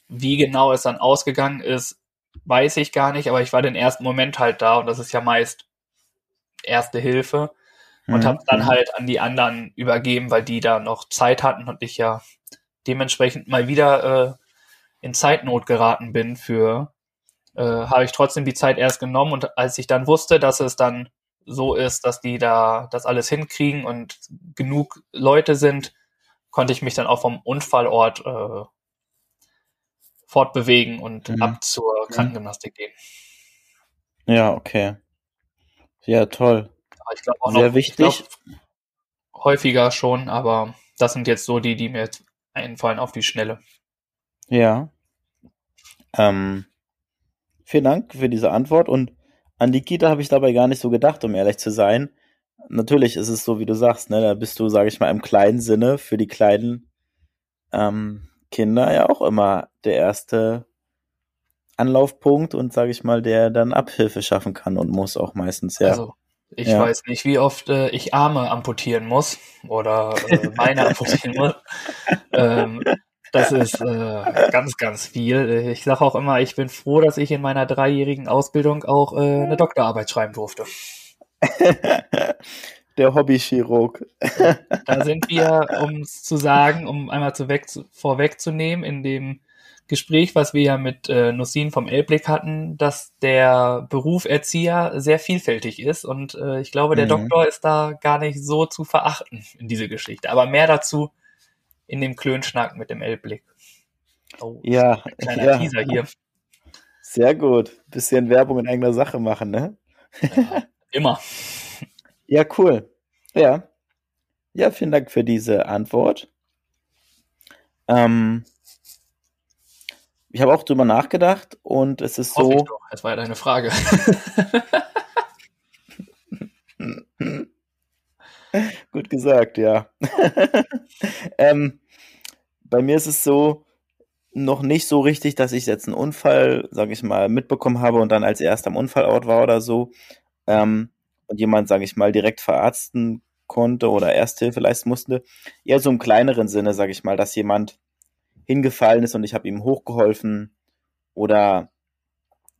wie genau es dann ausgegangen ist, weiß ich gar nicht, aber ich war den ersten Moment halt da und das ist ja meist erste Hilfe und
Mhm.
habe dann
Mhm.
halt an die anderen übergeben, weil die da noch Zeit hatten und ich ja dementsprechend mal wieder äh, in Zeitnot geraten bin für, äh, habe ich trotzdem die Zeit erst genommen und als ich dann wusste, dass es dann so ist, dass die da das alles hinkriegen und genug Leute sind, konnte ich mich dann auch vom Unfallort äh, fortbewegen und
Mhm.
ab zur Krankengymnastik gehen.
Ja, okay. Ja, toll.
Aber ich glaube auch
Sehr
noch,
wichtig.
Ich glaub, häufiger schon, aber das sind jetzt so die, die mir jetzt einfallen auf die Schnelle.
Ja. Ähm, vielen Dank für diese Antwort und an die Kita habe ich dabei gar nicht so gedacht, um ehrlich zu sein. Natürlich ist es so, wie du sagst, ne, da bist du, sage ich mal, im kleinen Sinne für die kleinen ähm, Kinder ja auch immer der erste Anlaufpunkt und, sage ich mal, der dann Abhilfe schaffen kann und muss auch meistens, ja.
Also ich
Ja.
weiß nicht, wie oft äh, ich Arme amputieren muss oder äh, Beine amputieren muss. Ähm, das ist äh, ganz, ganz viel. Ich sage auch immer, ich bin froh, dass ich in meiner dreijährigen Ausbildung auch äh, eine Doktorarbeit schreiben durfte.
der Hobbychirurg.
Da sind wir, um es zu sagen, um einmal zu weg, zu, vorwegzunehmen, in dem Gespräch, was wir ja mit äh, Nussin vom Elblick hatten, dass der Beruf Erzieher sehr vielfältig ist und äh, ich glaube, der
Mhm.
Doktor ist da gar nicht so zu verachten in diese Geschichte. Aber mehr dazu in dem Klönschnack mit dem Elblick. Oh,
Ja,
ein kleiner
ja.
Teaser hier.
Sehr gut. Bisschen Werbung in eigener Sache machen, ne?
Ja, immer.
Ja, cool. Ja. Ja, vielen Dank für diese Antwort. Ähm, ich habe auch drüber nachgedacht und es ist
Hoffe
so.
Das war ja deine Frage.
gut gesagt, ja. ähm, bei mir ist es so, noch nicht so richtig, dass ich jetzt einen Unfall, sage ich mal, mitbekommen habe und dann als erst am Unfallort war oder so. Ähm, und jemand, sage ich mal, direkt verarzten konnte oder Ersthilfe leisten musste. Eher so im kleineren Sinne, sage ich mal, dass jemand hingefallen ist und ich habe ihm hochgeholfen oder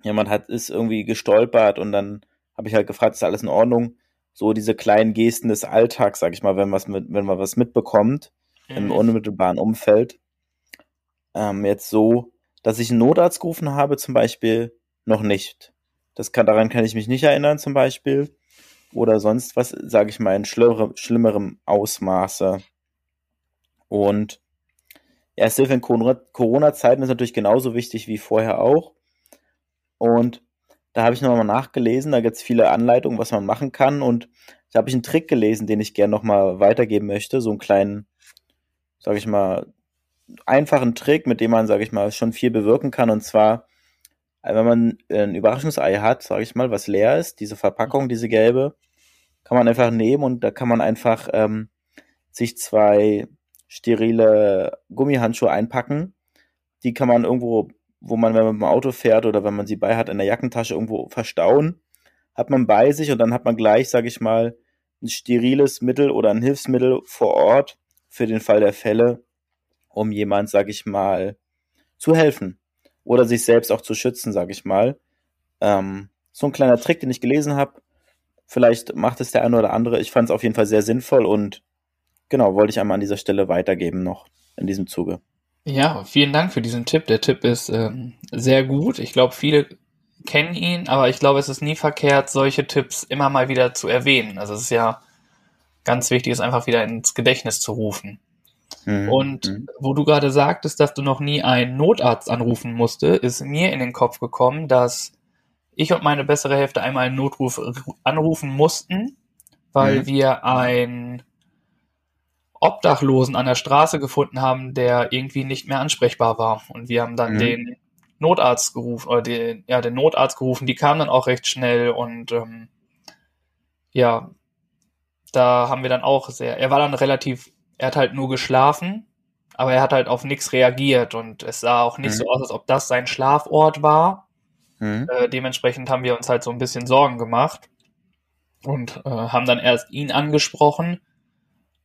jemand hat ist irgendwie gestolpert und dann habe ich halt gefragt, ist alles in Ordnung? So diese kleinen Gesten des Alltags, sage ich mal, wenn was mit, wenn man was mitbekommt im
Mhm.
unmittelbaren Umfeld. Ähm, jetzt so, dass ich einen Notarzt gerufen habe, zum Beispiel noch nicht. Das kann, daran kann ich mich nicht erinnern, zum Beispiel. Oder sonst was, sage ich mal, in schlimmere, schlimmerem Ausmaße. Und Ersthilfe in Corona- Corona-Zeiten ist natürlich genauso wichtig wie vorher auch. Und da habe ich nochmal nachgelesen, da gibt es viele Anleitungen, was man machen kann. Und da habe ich einen Trick gelesen, den ich gerne nochmal weitergeben möchte. So einen kleinen, sage ich mal, einfachen Trick, mit dem man, sage ich mal, schon viel bewirken kann. Und zwar, äh, wenn man ein Überraschungsei hat, sage ich mal, was leer ist, diese Verpackung, diese gelbe, kann man einfach nehmen und da kann man einfach ähm, sich zwei sterile Gummihandschuhe einpacken. Die kann man irgendwo, wo man, wenn man mit dem Auto fährt oder wenn man sie bei hat, in der Jackentasche irgendwo verstauen. Hat man bei sich und dann hat man gleich, sage ich mal, ein steriles Mittel oder ein Hilfsmittel vor Ort für den Fall der Fälle, um jemand, sag ich mal, zu helfen oder sich selbst auch zu schützen, sag ich mal. Ähm, so ein kleiner Trick, den ich gelesen habe. Vielleicht macht es der eine oder andere. Ich fand es auf jeden Fall sehr sinnvoll und genau, wollte ich einmal an dieser Stelle weitergeben noch in diesem Zuge.
Ja, vielen Dank für diesen Tipp. Der Tipp ist ähm, sehr gut. Ich glaube, viele kennen ihn, aber ich glaube, es ist nie verkehrt, solche Tipps immer mal wieder zu erwähnen. Also es ist ja ganz wichtig, es einfach wieder ins Gedächtnis zu rufen. Mhm. Und mhm. wo du gerade sagtest, dass du noch nie einen Notarzt anrufen musste, ist mir in den Kopf gekommen, dass ich und meine bessere Hälfte einmal einen Notruf anrufen mussten, weil mhm. wir einen Obdachlosen an der Straße gefunden haben, der irgendwie nicht mehr ansprechbar war. Und wir haben dann mhm. den Notarzt gerufen, oder den, ja, den Notarzt gerufen, die kamen dann auch recht schnell und ähm, ja, da haben wir dann auch sehr, er war dann relativ, er hat halt nur geschlafen, aber er hat halt auf nichts reagiert und es sah auch nicht mhm. so aus, als ob das sein Schlafort war. Mhm. Äh, dementsprechend haben wir uns halt so ein bisschen Sorgen gemacht und äh, haben dann erst ihn angesprochen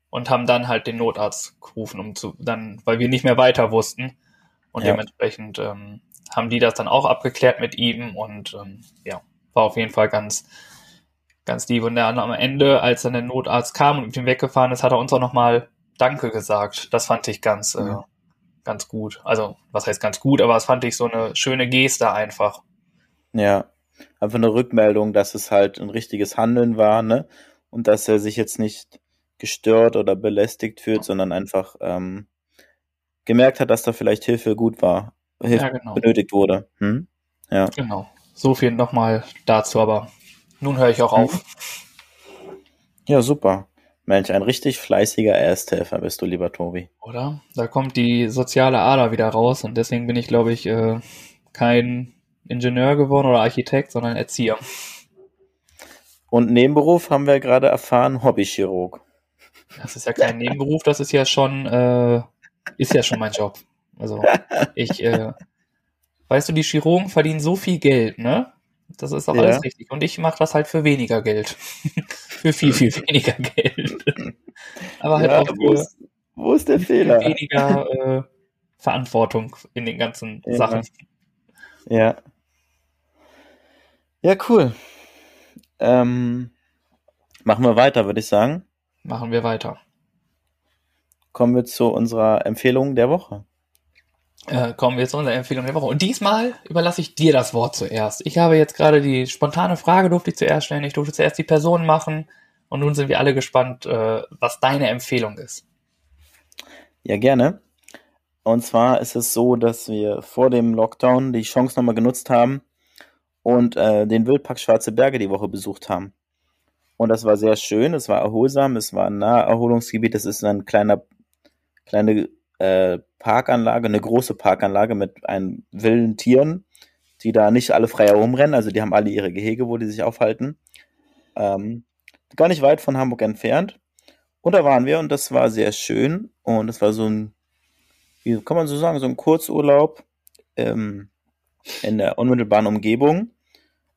und haben dann halt den Notarzt gerufen, um zu dann, weil wir nicht mehr weiter wussten und ja. dementsprechend ähm, haben die das dann auch abgeklärt mit ihm und ähm, ja, war auf jeden Fall ganz ganz lieb. Und dann am Ende, als dann der Notarzt kam und mit ihm weggefahren ist, hat er uns auch nochmal Danke gesagt. Das fand ich ganz, äh, ja. äh, ganz gut. Also, was heißt ganz gut, aber das fand ich so eine schöne Geste einfach.
Ja, einfach eine Rückmeldung, dass es halt ein richtiges Handeln war, ne? Und dass er sich jetzt nicht gestört oder belästigt fühlt, sondern einfach ähm, gemerkt hat, dass da vielleicht Hilfe gut war, Hilfe ja, genau. benötigt wurde. Hm?
Ja. Genau. So viel nochmal dazu, aber nun höre ich auch auf.
Ja, super. Mensch, ein richtig fleißiger Ersthelfer bist du, lieber Tobi.
Oder? Da kommt die soziale Ader wieder raus und deswegen bin ich, glaube ich, äh, kein Ingenieur geworden oder Architekt, sondern Erzieher.
Und Nebenberuf haben wir gerade erfahren, Hobbychirurg.
Das ist ja kein Nebenberuf, das ist ja schon, äh, ist ja schon mein Job. Also ich, äh, weißt du, die Chirurgen verdienen so viel Geld, ne? Das ist auch ja. alles richtig. Und ich mache das halt für weniger Geld. für viel, viel weniger Geld. Aber halt ja, auch
wo ist, wo ist der Fehler?
weniger äh, Verantwortung in den ganzen ja. Sachen.
Ja. Ja, cool. Ähm, machen wir weiter, würde ich sagen.
Machen wir weiter.
Kommen wir zu unserer Empfehlung der Woche.
Äh, kommen wir zu unserer Empfehlung der Woche. Und diesmal überlasse ich dir das Wort zuerst. Ich habe jetzt gerade die spontane Frage, durfte ich zuerst stellen. Ich durfte zuerst die Person machen. Und nun sind wir alle gespannt, äh, was deine Empfehlung ist.
Ja, gerne. Und zwar ist es so, dass wir vor dem Lockdown die Chance nochmal genutzt haben und äh, den Wildpark Schwarze Berge die Woche besucht haben. Und das war sehr schön, es war erholsam, es war ein Naherholungsgebiet, es ist ein kleiner, kleine äh, Parkanlage, eine große Parkanlage mit einem wilden Tieren, die da nicht alle frei herumrennen, also die haben alle ihre Gehege, wo die sich aufhalten. Ähm, gar nicht weit von Hamburg entfernt. Und da waren wir und das war sehr schön. Und es war so ein, wie kann man so sagen, so ein Kurzurlaub ähm, in der unmittelbaren Umgebung.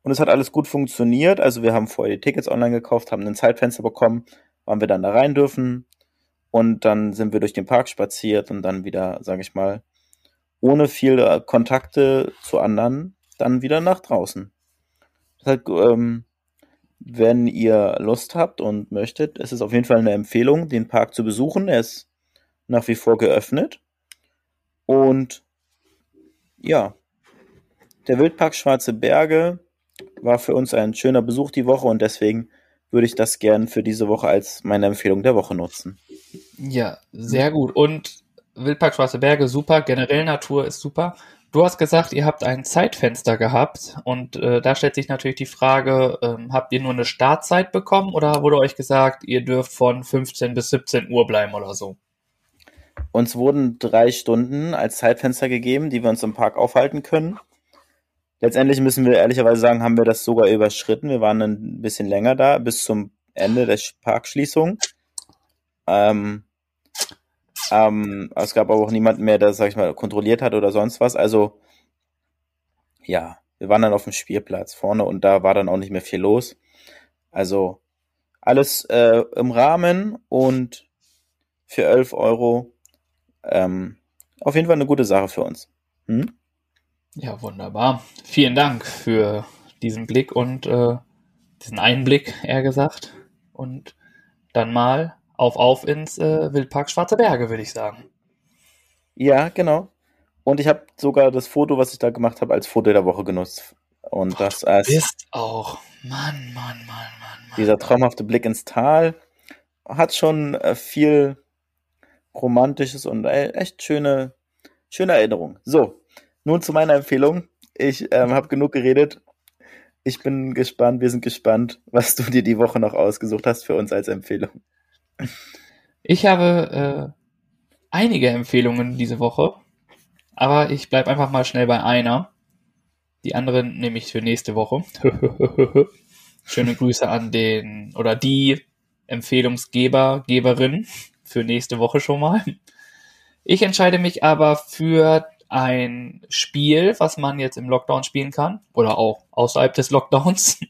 Und es hat alles gut funktioniert. Also wir haben vorher die Tickets online gekauft, haben ein Zeitfenster bekommen, wann wir dann da rein dürfen. Und dann sind wir durch den Park spaziert und dann wieder, sage ich mal, ohne viele Kontakte zu anderen, dann wieder nach draußen. Das heißt, ähm, wenn ihr Lust habt und möchtet, ist es auf jeden Fall eine Empfehlung, den Park zu besuchen. Er ist nach wie vor geöffnet. Und ja, der Wildpark Schwarze Berge war für uns ein schöner Besuch die Woche und deswegen würde ich das gern für diese Woche als meine Empfehlung der Woche nutzen.
Ja, sehr gut. Und Wildpark Schwarze Berge, super. Generell Natur ist super. Du hast gesagt, ihr habt ein Zeitfenster gehabt und äh, da stellt sich natürlich die Frage, ähm, habt ihr nur eine Startzeit bekommen oder wurde euch gesagt, ihr dürft von 15 bis 17 Uhr bleiben oder so?
Uns wurden drei Stunden als Zeitfenster gegeben, die wir uns im Park aufhalten können. Letztendlich müssen wir ehrlicherweise sagen, haben wir das sogar überschritten. Wir waren ein bisschen länger da, bis zum Ende der Parkschließung. Ähm, ähm, es gab aber auch niemanden mehr, der, sag ich mal, kontrolliert hat oder sonst was. Also, ja, wir waren dann auf dem Spielplatz vorne und da war dann auch nicht mehr viel los. Also, alles äh, im Rahmen und für 11 Euro ähm, auf jeden Fall eine gute Sache für uns. Hm?
Ja, wunderbar. Vielen Dank für diesen Blick und äh, diesen Einblick, eher gesagt. Und dann mal auf auf ins äh, Wildpark Schwarze Berge, würde ich sagen.
Ja, genau. Und ich habe sogar das Foto, was ich da gemacht habe, als Foto der Woche genutzt. Und Boah, das als.
Bist auch. Mann, Mann, Mann, Mann, Mann.
Dieser traumhafte Blick ins Tal hat schon äh, viel romantisches und äh, echt schöne, schöne Erinnerung. So, nun zu meiner Empfehlung. Ich ähm, habe genug geredet. Ich bin gespannt, wir sind gespannt, was du dir die Woche noch ausgesucht hast für uns als Empfehlung.
Ich habe äh, einige Empfehlungen diese Woche, aber ich bleibe einfach mal schnell bei einer. Die anderen nehme ich für nächste Woche. Schöne Grüße an den oder die Empfehlungsgeber, Geberin für nächste Woche schon mal. Ich entscheide mich aber für ein Spiel, was man jetzt im Lockdown spielen kann oder auch außerhalb des Lockdowns.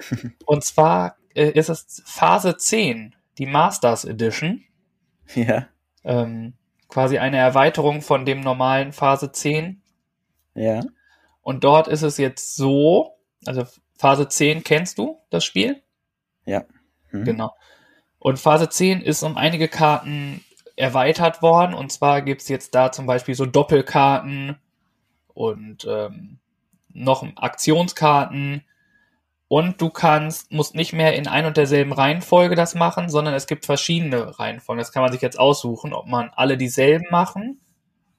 Und zwar äh, ist es Phase 10, die Masters Edition.
Ja.
Ähm, quasi eine Erweiterung von dem normalen Phase 10.
Ja.
Und dort ist es jetzt so, also Phase 10 kennst du das Spiel?
Ja.
Mhm. Genau. Und Phase 10 ist um einige Karten erweitert worden. Und zwar gibt's jetzt da zum Beispiel so Doppelkarten und ähm, noch Aktionskarten. Und du kannst, musst nicht mehr in ein und derselben Reihenfolge das machen, sondern es gibt verschiedene Reihenfolgen. Das kann man sich jetzt aussuchen, ob man alle dieselben machen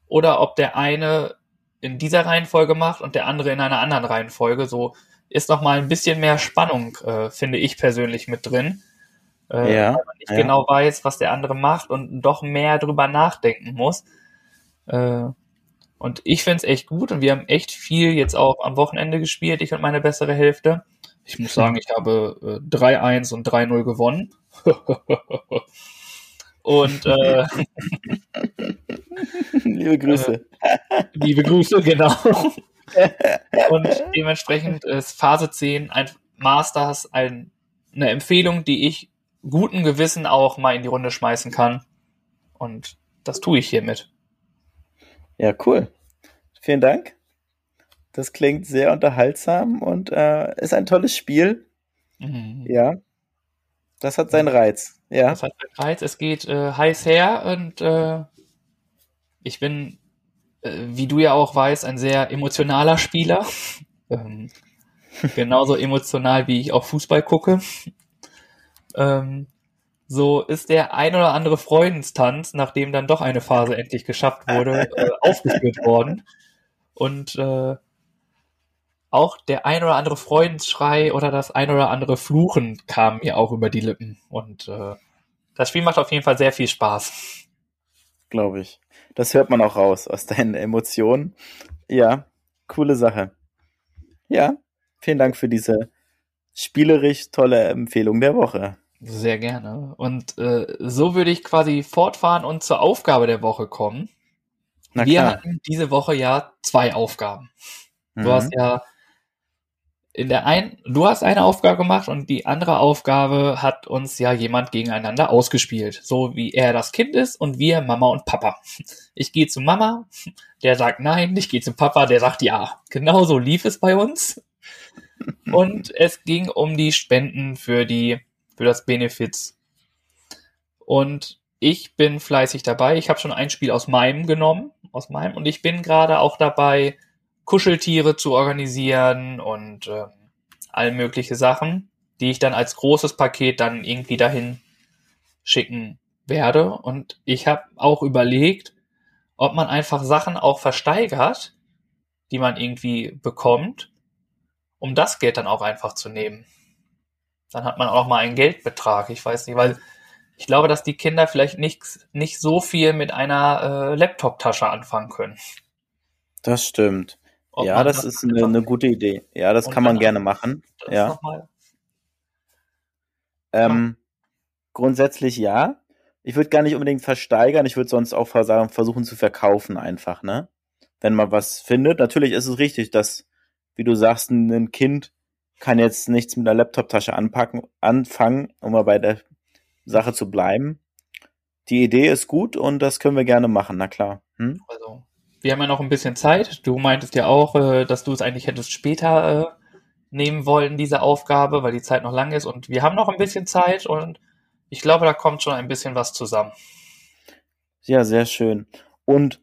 oder ob der eine in dieser Reihenfolge macht und der andere in einer anderen Reihenfolge. So ist noch mal ein bisschen mehr Spannung, äh, finde ich persönlich mit drin äh,
ja,
weil man nicht
ja.
genau weiß, was der andere macht und doch mehr drüber nachdenken muss. Äh, und ich find's echt gut und wir haben echt viel jetzt auch am Wochenende gespielt, ich und meine bessere Hälfte. Ich muss sagen, ich habe äh, 3-1 und 3-0 gewonnen. und äh,
Liebe Grüße.
liebe Grüße, genau. und dementsprechend ist Phase 10 ein Masters ein, eine Empfehlung, die ich guten Gewissen auch mal in die Runde schmeißen kann. Und das tue ich hiermit.
Ja, cool. Vielen Dank. Das klingt sehr unterhaltsam und äh, ist ein tolles Spiel.
Mhm.
Ja. Das hat seinen Reiz. Ja.
Das hat einen Reiz. Es geht äh, heiß her und äh, ich bin, äh, wie du ja auch weißt, ein sehr emotionaler Spieler. ähm, genauso emotional, wie ich auch Fußball gucke. Ähm, so ist der ein oder andere Freudenstanz, nachdem dann doch eine Phase endlich geschafft wurde, äh, aufgeführt worden. Und äh, auch der ein oder andere Freudensschrei oder das ein oder andere Fluchen kam mir auch über die Lippen. Und äh, das Spiel macht auf jeden Fall sehr viel Spaß.
Glaube ich. Das hört man auch raus aus deinen Emotionen. Ja, coole Sache. Ja, vielen Dank für diese spielerisch tolle Empfehlung der Woche.
Sehr gerne. Und äh, so würde ich quasi fortfahren und zur Aufgabe der Woche kommen.
Na
Wir
klar.
hatten diese Woche ja zwei Aufgaben. Du
Mhm.
hast ja in der einen, du hast eine Aufgabe gemacht und die andere Aufgabe hat uns ja jemand gegeneinander ausgespielt. So wie er das Kind ist und wir Mama und Papa. Ich gehe zu Mama, der sagt nein, ich gehe zu Papa, der sagt ja. Genauso lief es bei uns. Und es ging um die Spenden für die, für das Benefiz. Und ich bin fleißig dabei. Ich habe schon ein Spiel aus meinem genommen, aus meinem, und ich bin gerade auch dabei, Kuscheltiere zu organisieren und ähm, all mögliche Sachen, die ich dann als großes Paket dann irgendwie dahin schicken werde. Und ich habe auch überlegt, ob man einfach Sachen auch versteigert, die man irgendwie bekommt, um das Geld dann auch einfach zu nehmen. Dann hat man auch mal einen Geldbetrag. Ich weiß nicht, weil ich glaube, dass die Kinder vielleicht nicht, nicht so viel mit einer äh, Laptop-Tasche anfangen können.
Das stimmt.
Ob
ja, das ist eine, eine gute Idee. Ja, das kann man gerne machen. Ja. Ähm, grundsätzlich ja. Ich würde gar nicht unbedingt versteigern. Ich würde sonst auch versuchen zu verkaufen einfach, ne? Wenn man was findet. Natürlich ist es richtig, dass, wie du sagst, ein Kind kann jetzt nichts mit einer Laptoptasche anpacken, anfangen, um mal bei der Sache zu bleiben. Die Idee ist gut und das können wir gerne machen, na klar. Hm?
Also, wir haben ja noch ein bisschen Zeit. Du meintest ja auch, äh, dass du es eigentlich hättest später äh, nehmen wollen, diese Aufgabe, weil die Zeit noch lang ist. Und wir haben noch ein bisschen Zeit und ich glaube, da kommt schon ein bisschen was zusammen.
Ja, sehr schön. Und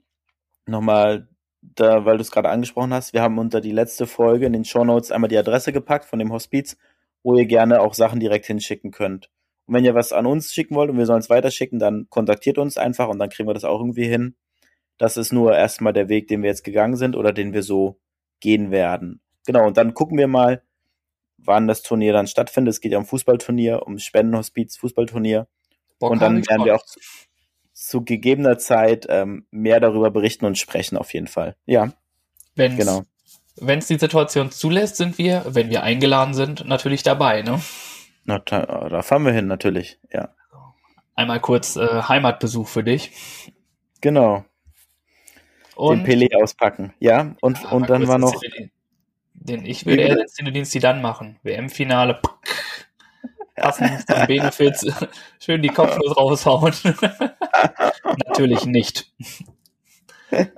nochmal, da, weil du es gerade angesprochen hast, wir haben unter die letzte Folge in den Shownotes einmal die Adresse gepackt von dem Hospiz, wo ihr gerne auch Sachen direkt hinschicken könnt. Und wenn ihr was an uns schicken wollt und wir sollen es weiterschicken, dann kontaktiert uns einfach und dann kriegen wir das auch irgendwie hin. Das ist nur erstmal der Weg, den wir jetzt gegangen sind oder den wir so gehen werden. Genau, und dann gucken wir mal, wann das Turnier dann stattfindet. Es geht ja um Fußballturnier, um Spendenhospiz, Fußballturnier. Bock und dann werden wir auch zu, gegebener Zeit ähm, mehr darüber berichten und sprechen auf jeden Fall. Ja.
Wenn's, genau. Wenn es die Situation zulässt, sind wir, wenn wir eingeladen sind, natürlich dabei, ne?
Na, da, da fahren wir hin, natürlich, ja.
Einmal kurz äh, Heimatbesuch für dich.
Genau. Und, den Pelé auspacken, ja. Und, ja, und dann war noch.
Den, den ich würde eher den Dienst die dann machen. WM-Finale. Passen zum Benefits. Schön die Kopflos raushauen. Natürlich nicht. ähm,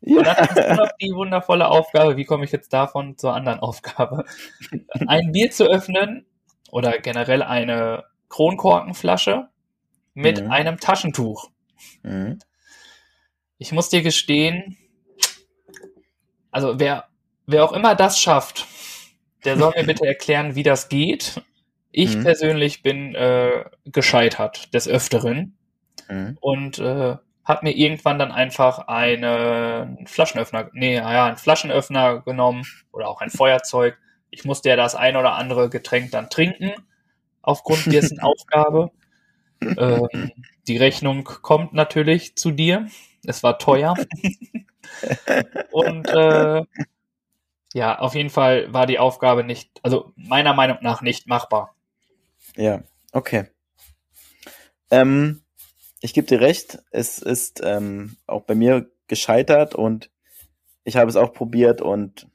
ja. Und dann hast du noch die wundervolle Aufgabe, wie komme ich jetzt davon zur anderen Aufgabe? Ein Bier zu öffnen oder generell eine Kronkorkenflasche mit mhm. einem Taschentuch. Mhm. Ich muss dir gestehen, also wer, wer auch immer das schafft, der soll mir bitte erklären, wie das geht. Ich mhm. persönlich bin äh, gescheitert des Öfteren mhm. und äh, habe mir irgendwann dann einfach einen Flaschenöffner, nee, ja, einen Flaschenöffner genommen oder auch ein Feuerzeug ich musste ja das ein oder andere Getränk dann trinken, aufgrund dessen Aufgabe. Ähm, die Rechnung kommt natürlich zu dir. Es war teuer. Und äh, ja, auf jeden Fall war die Aufgabe nicht, also meiner Meinung nach nicht machbar.
Ja, okay. Ähm, ich gebe dir recht, es ist ähm, auch bei mir gescheitert und ich habe es auch probiert und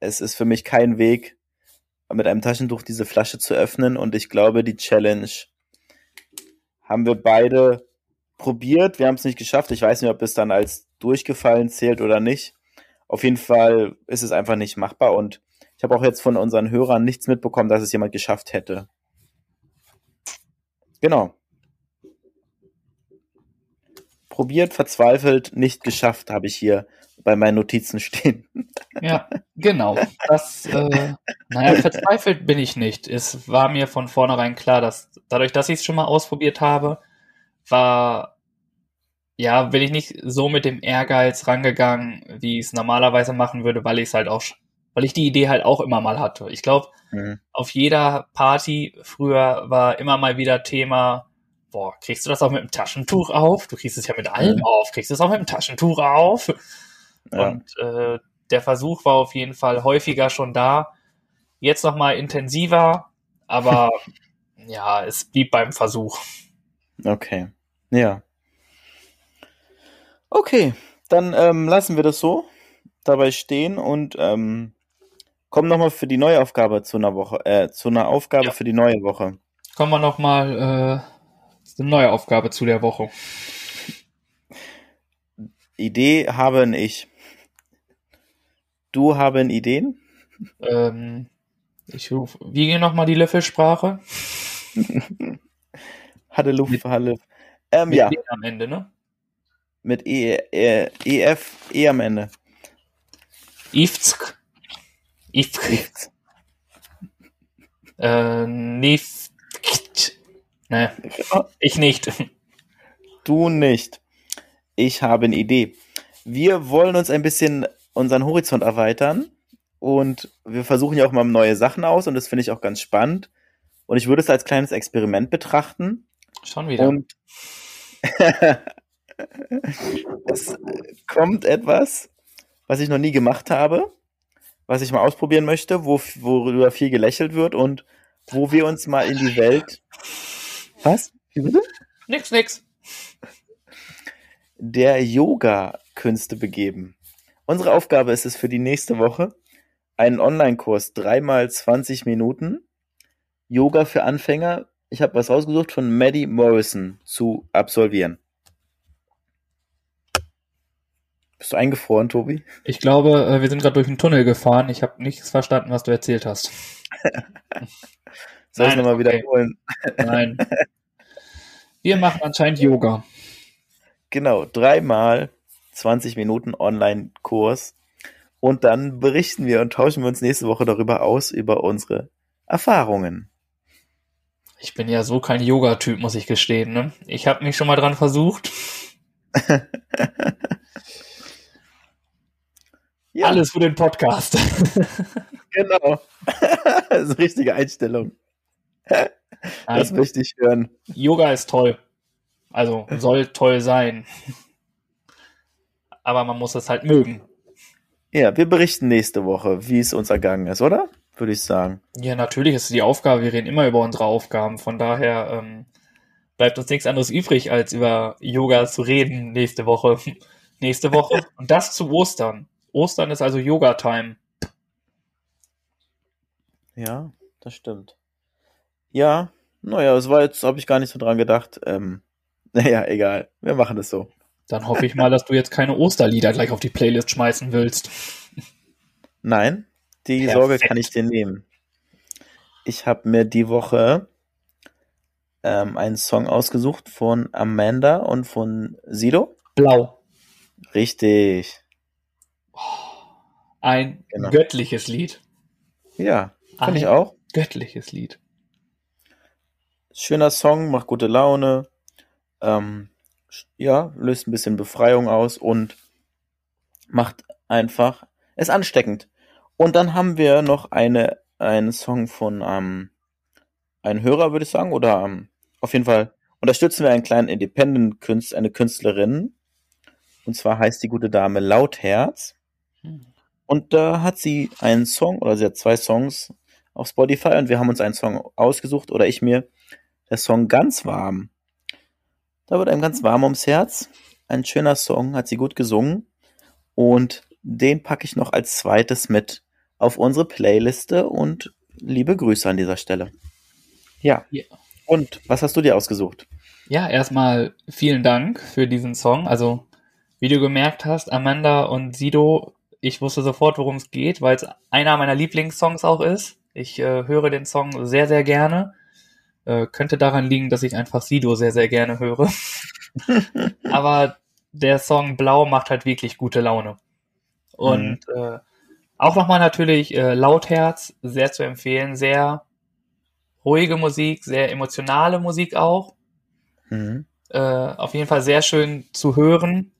es ist für mich kein Weg, mit einem Taschentuch diese Flasche zu öffnen. Und ich glaube, die Challenge haben wir beide probiert. Wir haben es nicht geschafft. Ich weiß nicht, ob es dann als durchgefallen zählt oder nicht. Auf jeden Fall ist es einfach nicht machbar. Und ich habe auch jetzt von unseren Hörern nichts mitbekommen, dass es jemand geschafft hätte. Genau. Probiert, verzweifelt, nicht geschafft, habe ich hier bei meinen Notizen stehen.
Ja, genau. Das, äh, naja, verzweifelt bin ich nicht. Es war mir von vornherein klar, dass dadurch, dass ich es schon mal ausprobiert habe, war, ja, bin ich nicht so mit dem Ehrgeiz rangegangen, wie ich es normalerweise machen würde, weil ich es halt auch, weil ich die Idee halt auch immer mal hatte. Ich glaube, mhm. auf jeder Party früher war immer mal wieder Thema, boah, kriegst du das auch mit dem Taschentuch auf? Du kriegst es ja mit allem mhm. auf. Kriegst du es auch mit dem Taschentuch auf? Ja. Und äh, der Versuch war auf jeden Fall häufiger schon da. Jetzt nochmal intensiver, aber ja, es blieb beim Versuch.
Okay. Ja. Okay, dann ähm, lassen wir das so dabei stehen und ähm, kommen nochmal für die neue Aufgabe zu einer Woche, äh, zu einer Aufgabe ja. für die neue Woche.
Kommen wir nochmal äh, eine neue Aufgabe zu der Woche.
Idee habe ich. Du haben Ideen?
Ähm, ich ruf, wie geht nochmal die Löffelsprache?
Hatte Luft, mit, Halle. Ähm, mit ja.
E am Ende, ne?
Mit E, E, EF, E am Ende.
Ifsk. Ifsk. Äh, Nif. Ne, ich nicht.
Du nicht. Ich habe eine Idee. Wir wollen uns ein bisschen unseren Horizont erweitern und wir versuchen ja auch mal neue Sachen aus und das finde ich auch ganz spannend. Und ich würde es als kleines Experiment betrachten.
Schon wieder. Und
es kommt etwas, was ich noch nie gemacht habe, was ich mal ausprobieren möchte, wo, worüber viel gelächelt wird und wo wir uns mal in die Welt. Was?
Wie bitte? Nix, nix.
Der Yoga-Künste begeben. Unsere Aufgabe ist es für die nächste Woche, einen Online-Kurs dreimal 20 Minuten Yoga für Anfänger. Ich habe was rausgesucht von Maddie Morrison zu absolvieren. Bist du eingefroren, Tobi?
Ich glaube, äh, wir sind gerade durch einen Tunnel gefahren. Ich habe nichts verstanden, was du erzählt hast.
Soll ich nochmal okay. wiederholen?
Nein. Wir machen anscheinend Yoga.
Genau, dreimal 20 Minuten Online-Kurs. Und dann berichten wir und tauschen wir uns nächste Woche darüber aus, über unsere Erfahrungen.
Ich bin ja so kein Yoga-Typ, muss ich gestehen. Ne? Ich habe mich schon mal dran versucht. ja. Alles für den Podcast.
genau. das ist eine richtige Einstellung. Das Nein. möchte ich hören.
Yoga ist toll. Also soll toll sein. Aber man muss es halt mögen.
Ja, wir berichten nächste Woche, wie es uns ergangen ist, oder? Würde ich sagen.
Ja, natürlich ist es die Aufgabe. Wir reden immer über unsere Aufgaben. Von daher ähm, bleibt uns nichts anderes übrig, als über Yoga zu reden nächste Woche. nächste Woche. Und das zu Ostern. Ostern ist also Yoga-Time.
Ja, das stimmt. Ja, naja, das war jetzt, habe ich gar nicht so dran gedacht. Ähm, naja, egal. Wir machen es so.
Dann hoffe ich mal, dass du jetzt keine Osterlieder gleich auf die Playlist schmeißen willst.
Nein, die Perfekt. Sorge kann ich dir nehmen. Ich habe mir die Woche ähm, einen Song ausgesucht von Amanda und von Sido.
Blau.
Richtig.
Ein genau. göttliches Lied.
Ja, finde ich auch.
Göttliches Lied.
Schöner Song, macht gute Laune. Ähm, ja, löst ein bisschen Befreiung aus und macht einfach, ist ansteckend. Und dann haben wir noch eine, einen Song von ähm, einem Hörer, würde ich sagen, oder ähm, auf jeden Fall unterstützen wir einen kleinen Independent-Künstler, eine Künstlerin. Und zwar heißt die gute Dame Lautherz. Und da hat sie einen Song, oder sie hat zwei Songs auf Spotify und wir haben uns einen Song ausgesucht, oder ich mir, der Song Ganz Warm. Da wird einem ganz warm ums Herz. Ein schöner Song, hat sie gut gesungen. Und den packe ich noch als zweites mit auf unsere Playliste und liebe Grüße an dieser Stelle. Ja. ja. Und was hast du dir ausgesucht?
Ja, erstmal vielen Dank für diesen Song. Also, wie du gemerkt hast, Amanda und Sido, ich wusste sofort, worum es geht, weil es einer meiner Lieblingssongs auch ist. Ich äh, höre den Song sehr, sehr gerne. Äh, könnte daran liegen, dass ich einfach Sido sehr, sehr gerne höre. Aber der Song Blau macht halt wirklich gute Laune. Und mhm. äh, auch nochmal natürlich äh, Lautherz, sehr zu empfehlen, sehr ruhige Musik, sehr emotionale Musik auch. Mhm. Äh, auf jeden Fall sehr schön zu hören.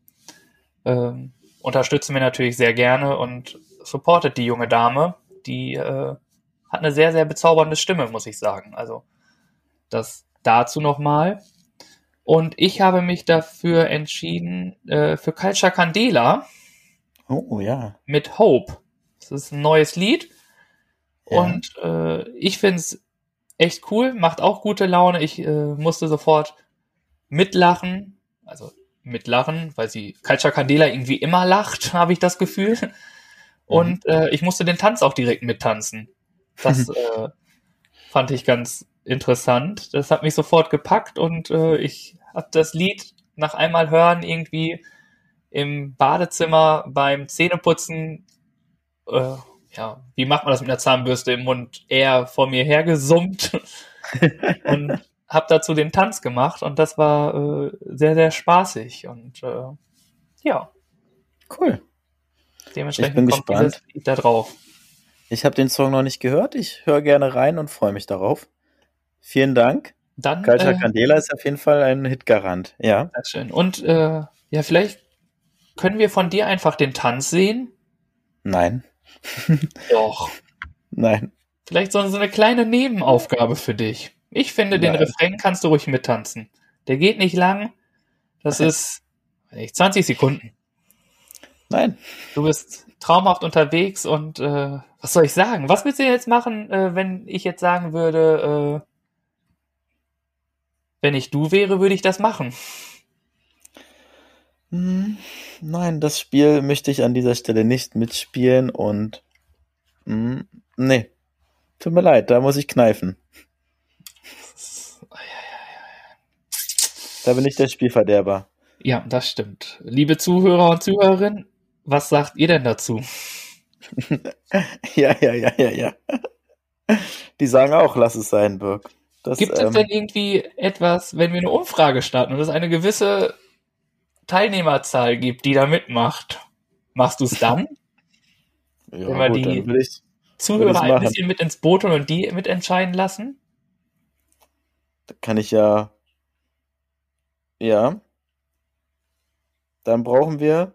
Ähm, unterstützen wir natürlich sehr gerne und supportet die junge Dame. Die äh, hat eine sehr, sehr bezaubernde Stimme, muss ich sagen. Also das dazu nochmal. Und ich habe mich dafür entschieden, äh, für Culture Candela.
Oh, ja.
Mit Hope. Das ist ein neues Lied. Ja. Und äh, ich finde es echt cool, macht auch gute Laune. Ich äh, musste sofort mitlachen. Also mitlachen, weil sie Culture Candela irgendwie immer lacht, habe ich das Gefühl. Und mhm. äh, ich musste den Tanz auch direkt mittanzen. Das äh, fand ich ganz interessant. Das hat mich sofort gepackt und äh, ich habe das Lied nach einmal hören irgendwie im Badezimmer beim Zähneputzen, äh, ja, wie macht man das mit einer Zahnbürste im Mund, eher vor mir hergesummt und habe dazu den Tanz gemacht und das war äh, sehr, sehr spaßig und äh, ja.
Cool.
Dementsprechend ich bin kommt gespannt. dieses Lied da drauf.
Ich habe den Song noch nicht gehört. Ich höre gerne rein und freue mich darauf. Vielen Dank.
Dann,
Kalcha äh, Candela ist auf jeden Fall ein Hitgarant. Ja.
Sehr schön. Und äh, ja, vielleicht können wir von dir einfach den Tanz sehen?
Nein.
Doch.
Nein.
Vielleicht so eine kleine Nebenaufgabe für dich. Ich finde, den Refrain kannst du ruhig mittanzen. Der geht nicht lang. Das ist nicht, 20 Sekunden.
Nein.
Du bist traumhaft unterwegs und äh, was soll ich sagen? Was willst du jetzt machen, äh, wenn ich jetzt sagen würde, äh, wenn ich du wäre, würde ich das machen.
Hm, nein, das Spiel möchte ich an dieser Stelle nicht mitspielen und mh, hm, nee, tut mir leid, da muss ich kneifen. Da bin ich der Spielverderber.
Ja, das stimmt. Liebe Zuhörer und Zuhörerinnen, was sagt ihr denn dazu?
ja, ja, ja, ja, ja. Die sagen auch, lass es sein, Birk.
Das, Gibt ähm, es denn irgendwie etwas, wenn wir eine Umfrage starten und es eine gewisse Teilnehmerzahl gibt, die da mitmacht? Machst du es dann?
ja, wenn wir gut, die
ich, Zuhörer ein bisschen mit ins Boot holen und die mitentscheiden lassen?
Da kann ich ja. Ja. Dann brauchen wir.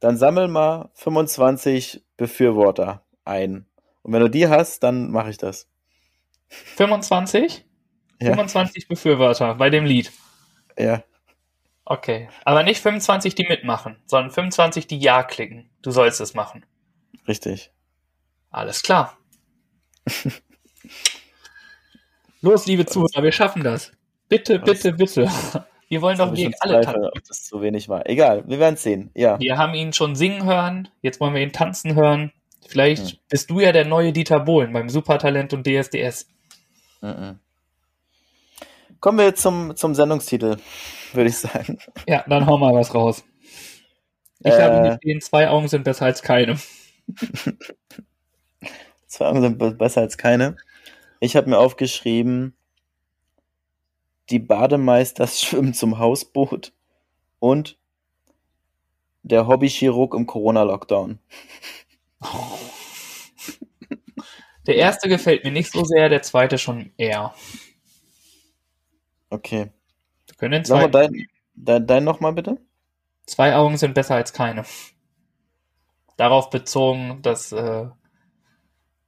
Dann sammel mal 25 Befürworter ein. Und wenn du die hast, dann mache ich das.
25? Ja. 25 Befürworter bei dem Lied.
Ja.
Okay. Aber nicht 25, die mitmachen, sondern 25, die Ja klicken. Du sollst es machen.
Richtig.
Alles klar. Los, liebe Zuhörer, wir schaffen das. Bitte, bitte, bitte. Wir wollen doch gegen alle tanzen.
Ob das zu wenig war. Egal, wir werden es sehen. Ja.
Wir haben ihn schon singen hören, jetzt wollen wir ihn tanzen hören. Vielleicht hm. bist du ja der neue Dieter Bohlen beim Supertalent und DSDS. Mhm.
Kommen wir zum, zum Sendungstitel, würde ich sagen.
Ja, dann hau mal was raus. Ich äh, habe gesehen, zwei Augen sind besser als keine.
zwei Augen sind besser als keine. Ich habe mir aufgeschrieben, die Bademeisters schwimmen zum Hausboot und der Hobbychirurg im Corona-Lockdown.
Der erste gefällt mir nicht so sehr, der zweite schon eher.
Okay.
Wir können den zweiten.
Dein, dein, dein nochmal bitte?
Zwei Augen sind besser als keine. Darauf bezogen, dass äh,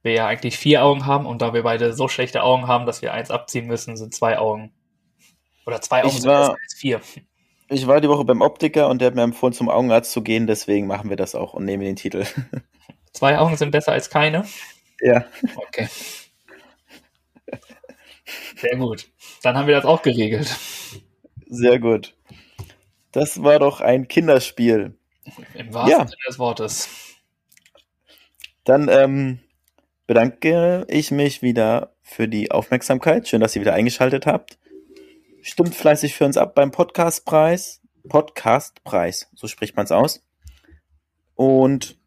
wir ja eigentlich vier Augen haben und da wir beide so schlechte Augen haben, dass wir eins abziehen müssen, sind zwei Augen. Oder zwei Augen
ich sind war,
besser als vier.
Ich war die Woche beim Optiker und der hat mir empfohlen, zum Augenarzt zu gehen, deswegen machen wir das auch und nehmen den Titel.
Zwei Augen sind besser als keine?
Ja.
Okay. Sehr gut. Dann haben wir das auch geregelt.
Sehr gut. Das war doch ein Kinderspiel.
Im wahrsten ja. Sinne des Wortes.
Dann ähm, bedanke ich mich wieder für die Aufmerksamkeit. Schön, dass ihr wieder eingeschaltet habt. Stimmt fleißig für uns ab beim Podcastpreis. Podcastpreis, so spricht man es aus. Und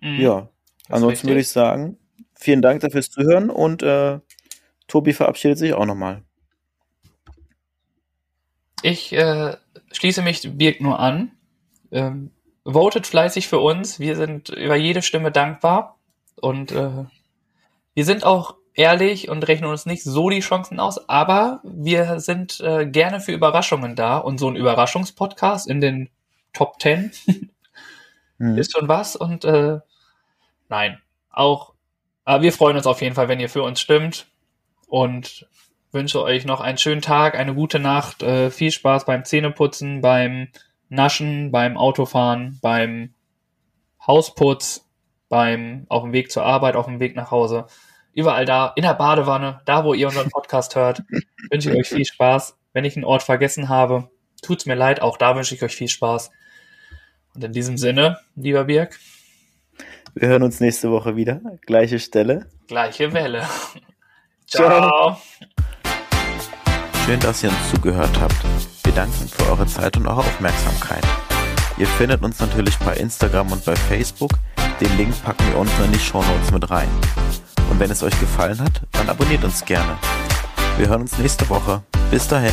mhm. ja, ansonsten würde ich sagen, vielen Dank dafür fürs Zuhören und äh, Tobi verabschiedet sich auch nochmal.
Ich äh, schließe mich Birg nur an. Ähm, votet fleißig für uns. Wir sind über jede Stimme dankbar. Und äh, wir sind auch ehrlich und rechnen uns nicht so die Chancen aus, aber wir sind äh, gerne für Überraschungen da. Und so ein Überraschungspodcast in den Top Ten hm. ist schon was. Und äh, nein, auch, aber wir freuen uns auf jeden Fall, wenn ihr für uns stimmt und wünsche euch noch einen schönen Tag, eine gute Nacht, äh, viel Spaß beim Zähneputzen, beim Naschen, beim Autofahren, beim Hausputz, beim auf dem Weg zur Arbeit, auf dem Weg nach Hause. Überall da, in der Badewanne, da wo ihr unseren Podcast hört, wünsche ich euch viel Spaß. Wenn ich einen Ort vergessen habe, tut's mir leid, auch da wünsche ich euch viel Spaß. Und in diesem Sinne, lieber Birg.
Wir hören uns nächste Woche wieder. Gleiche Stelle.
Gleiche Welle. Ciao.
Schön, dass ihr uns zugehört habt. Wir danken für eure Zeit und eure Aufmerksamkeit. Ihr findet uns natürlich bei Instagram und bei Facebook. Den Link packen wir unten in die Show Notes mit rein. Und wenn es euch gefallen hat, dann abonniert uns gerne. Wir hören uns nächste Woche. Bis dahin.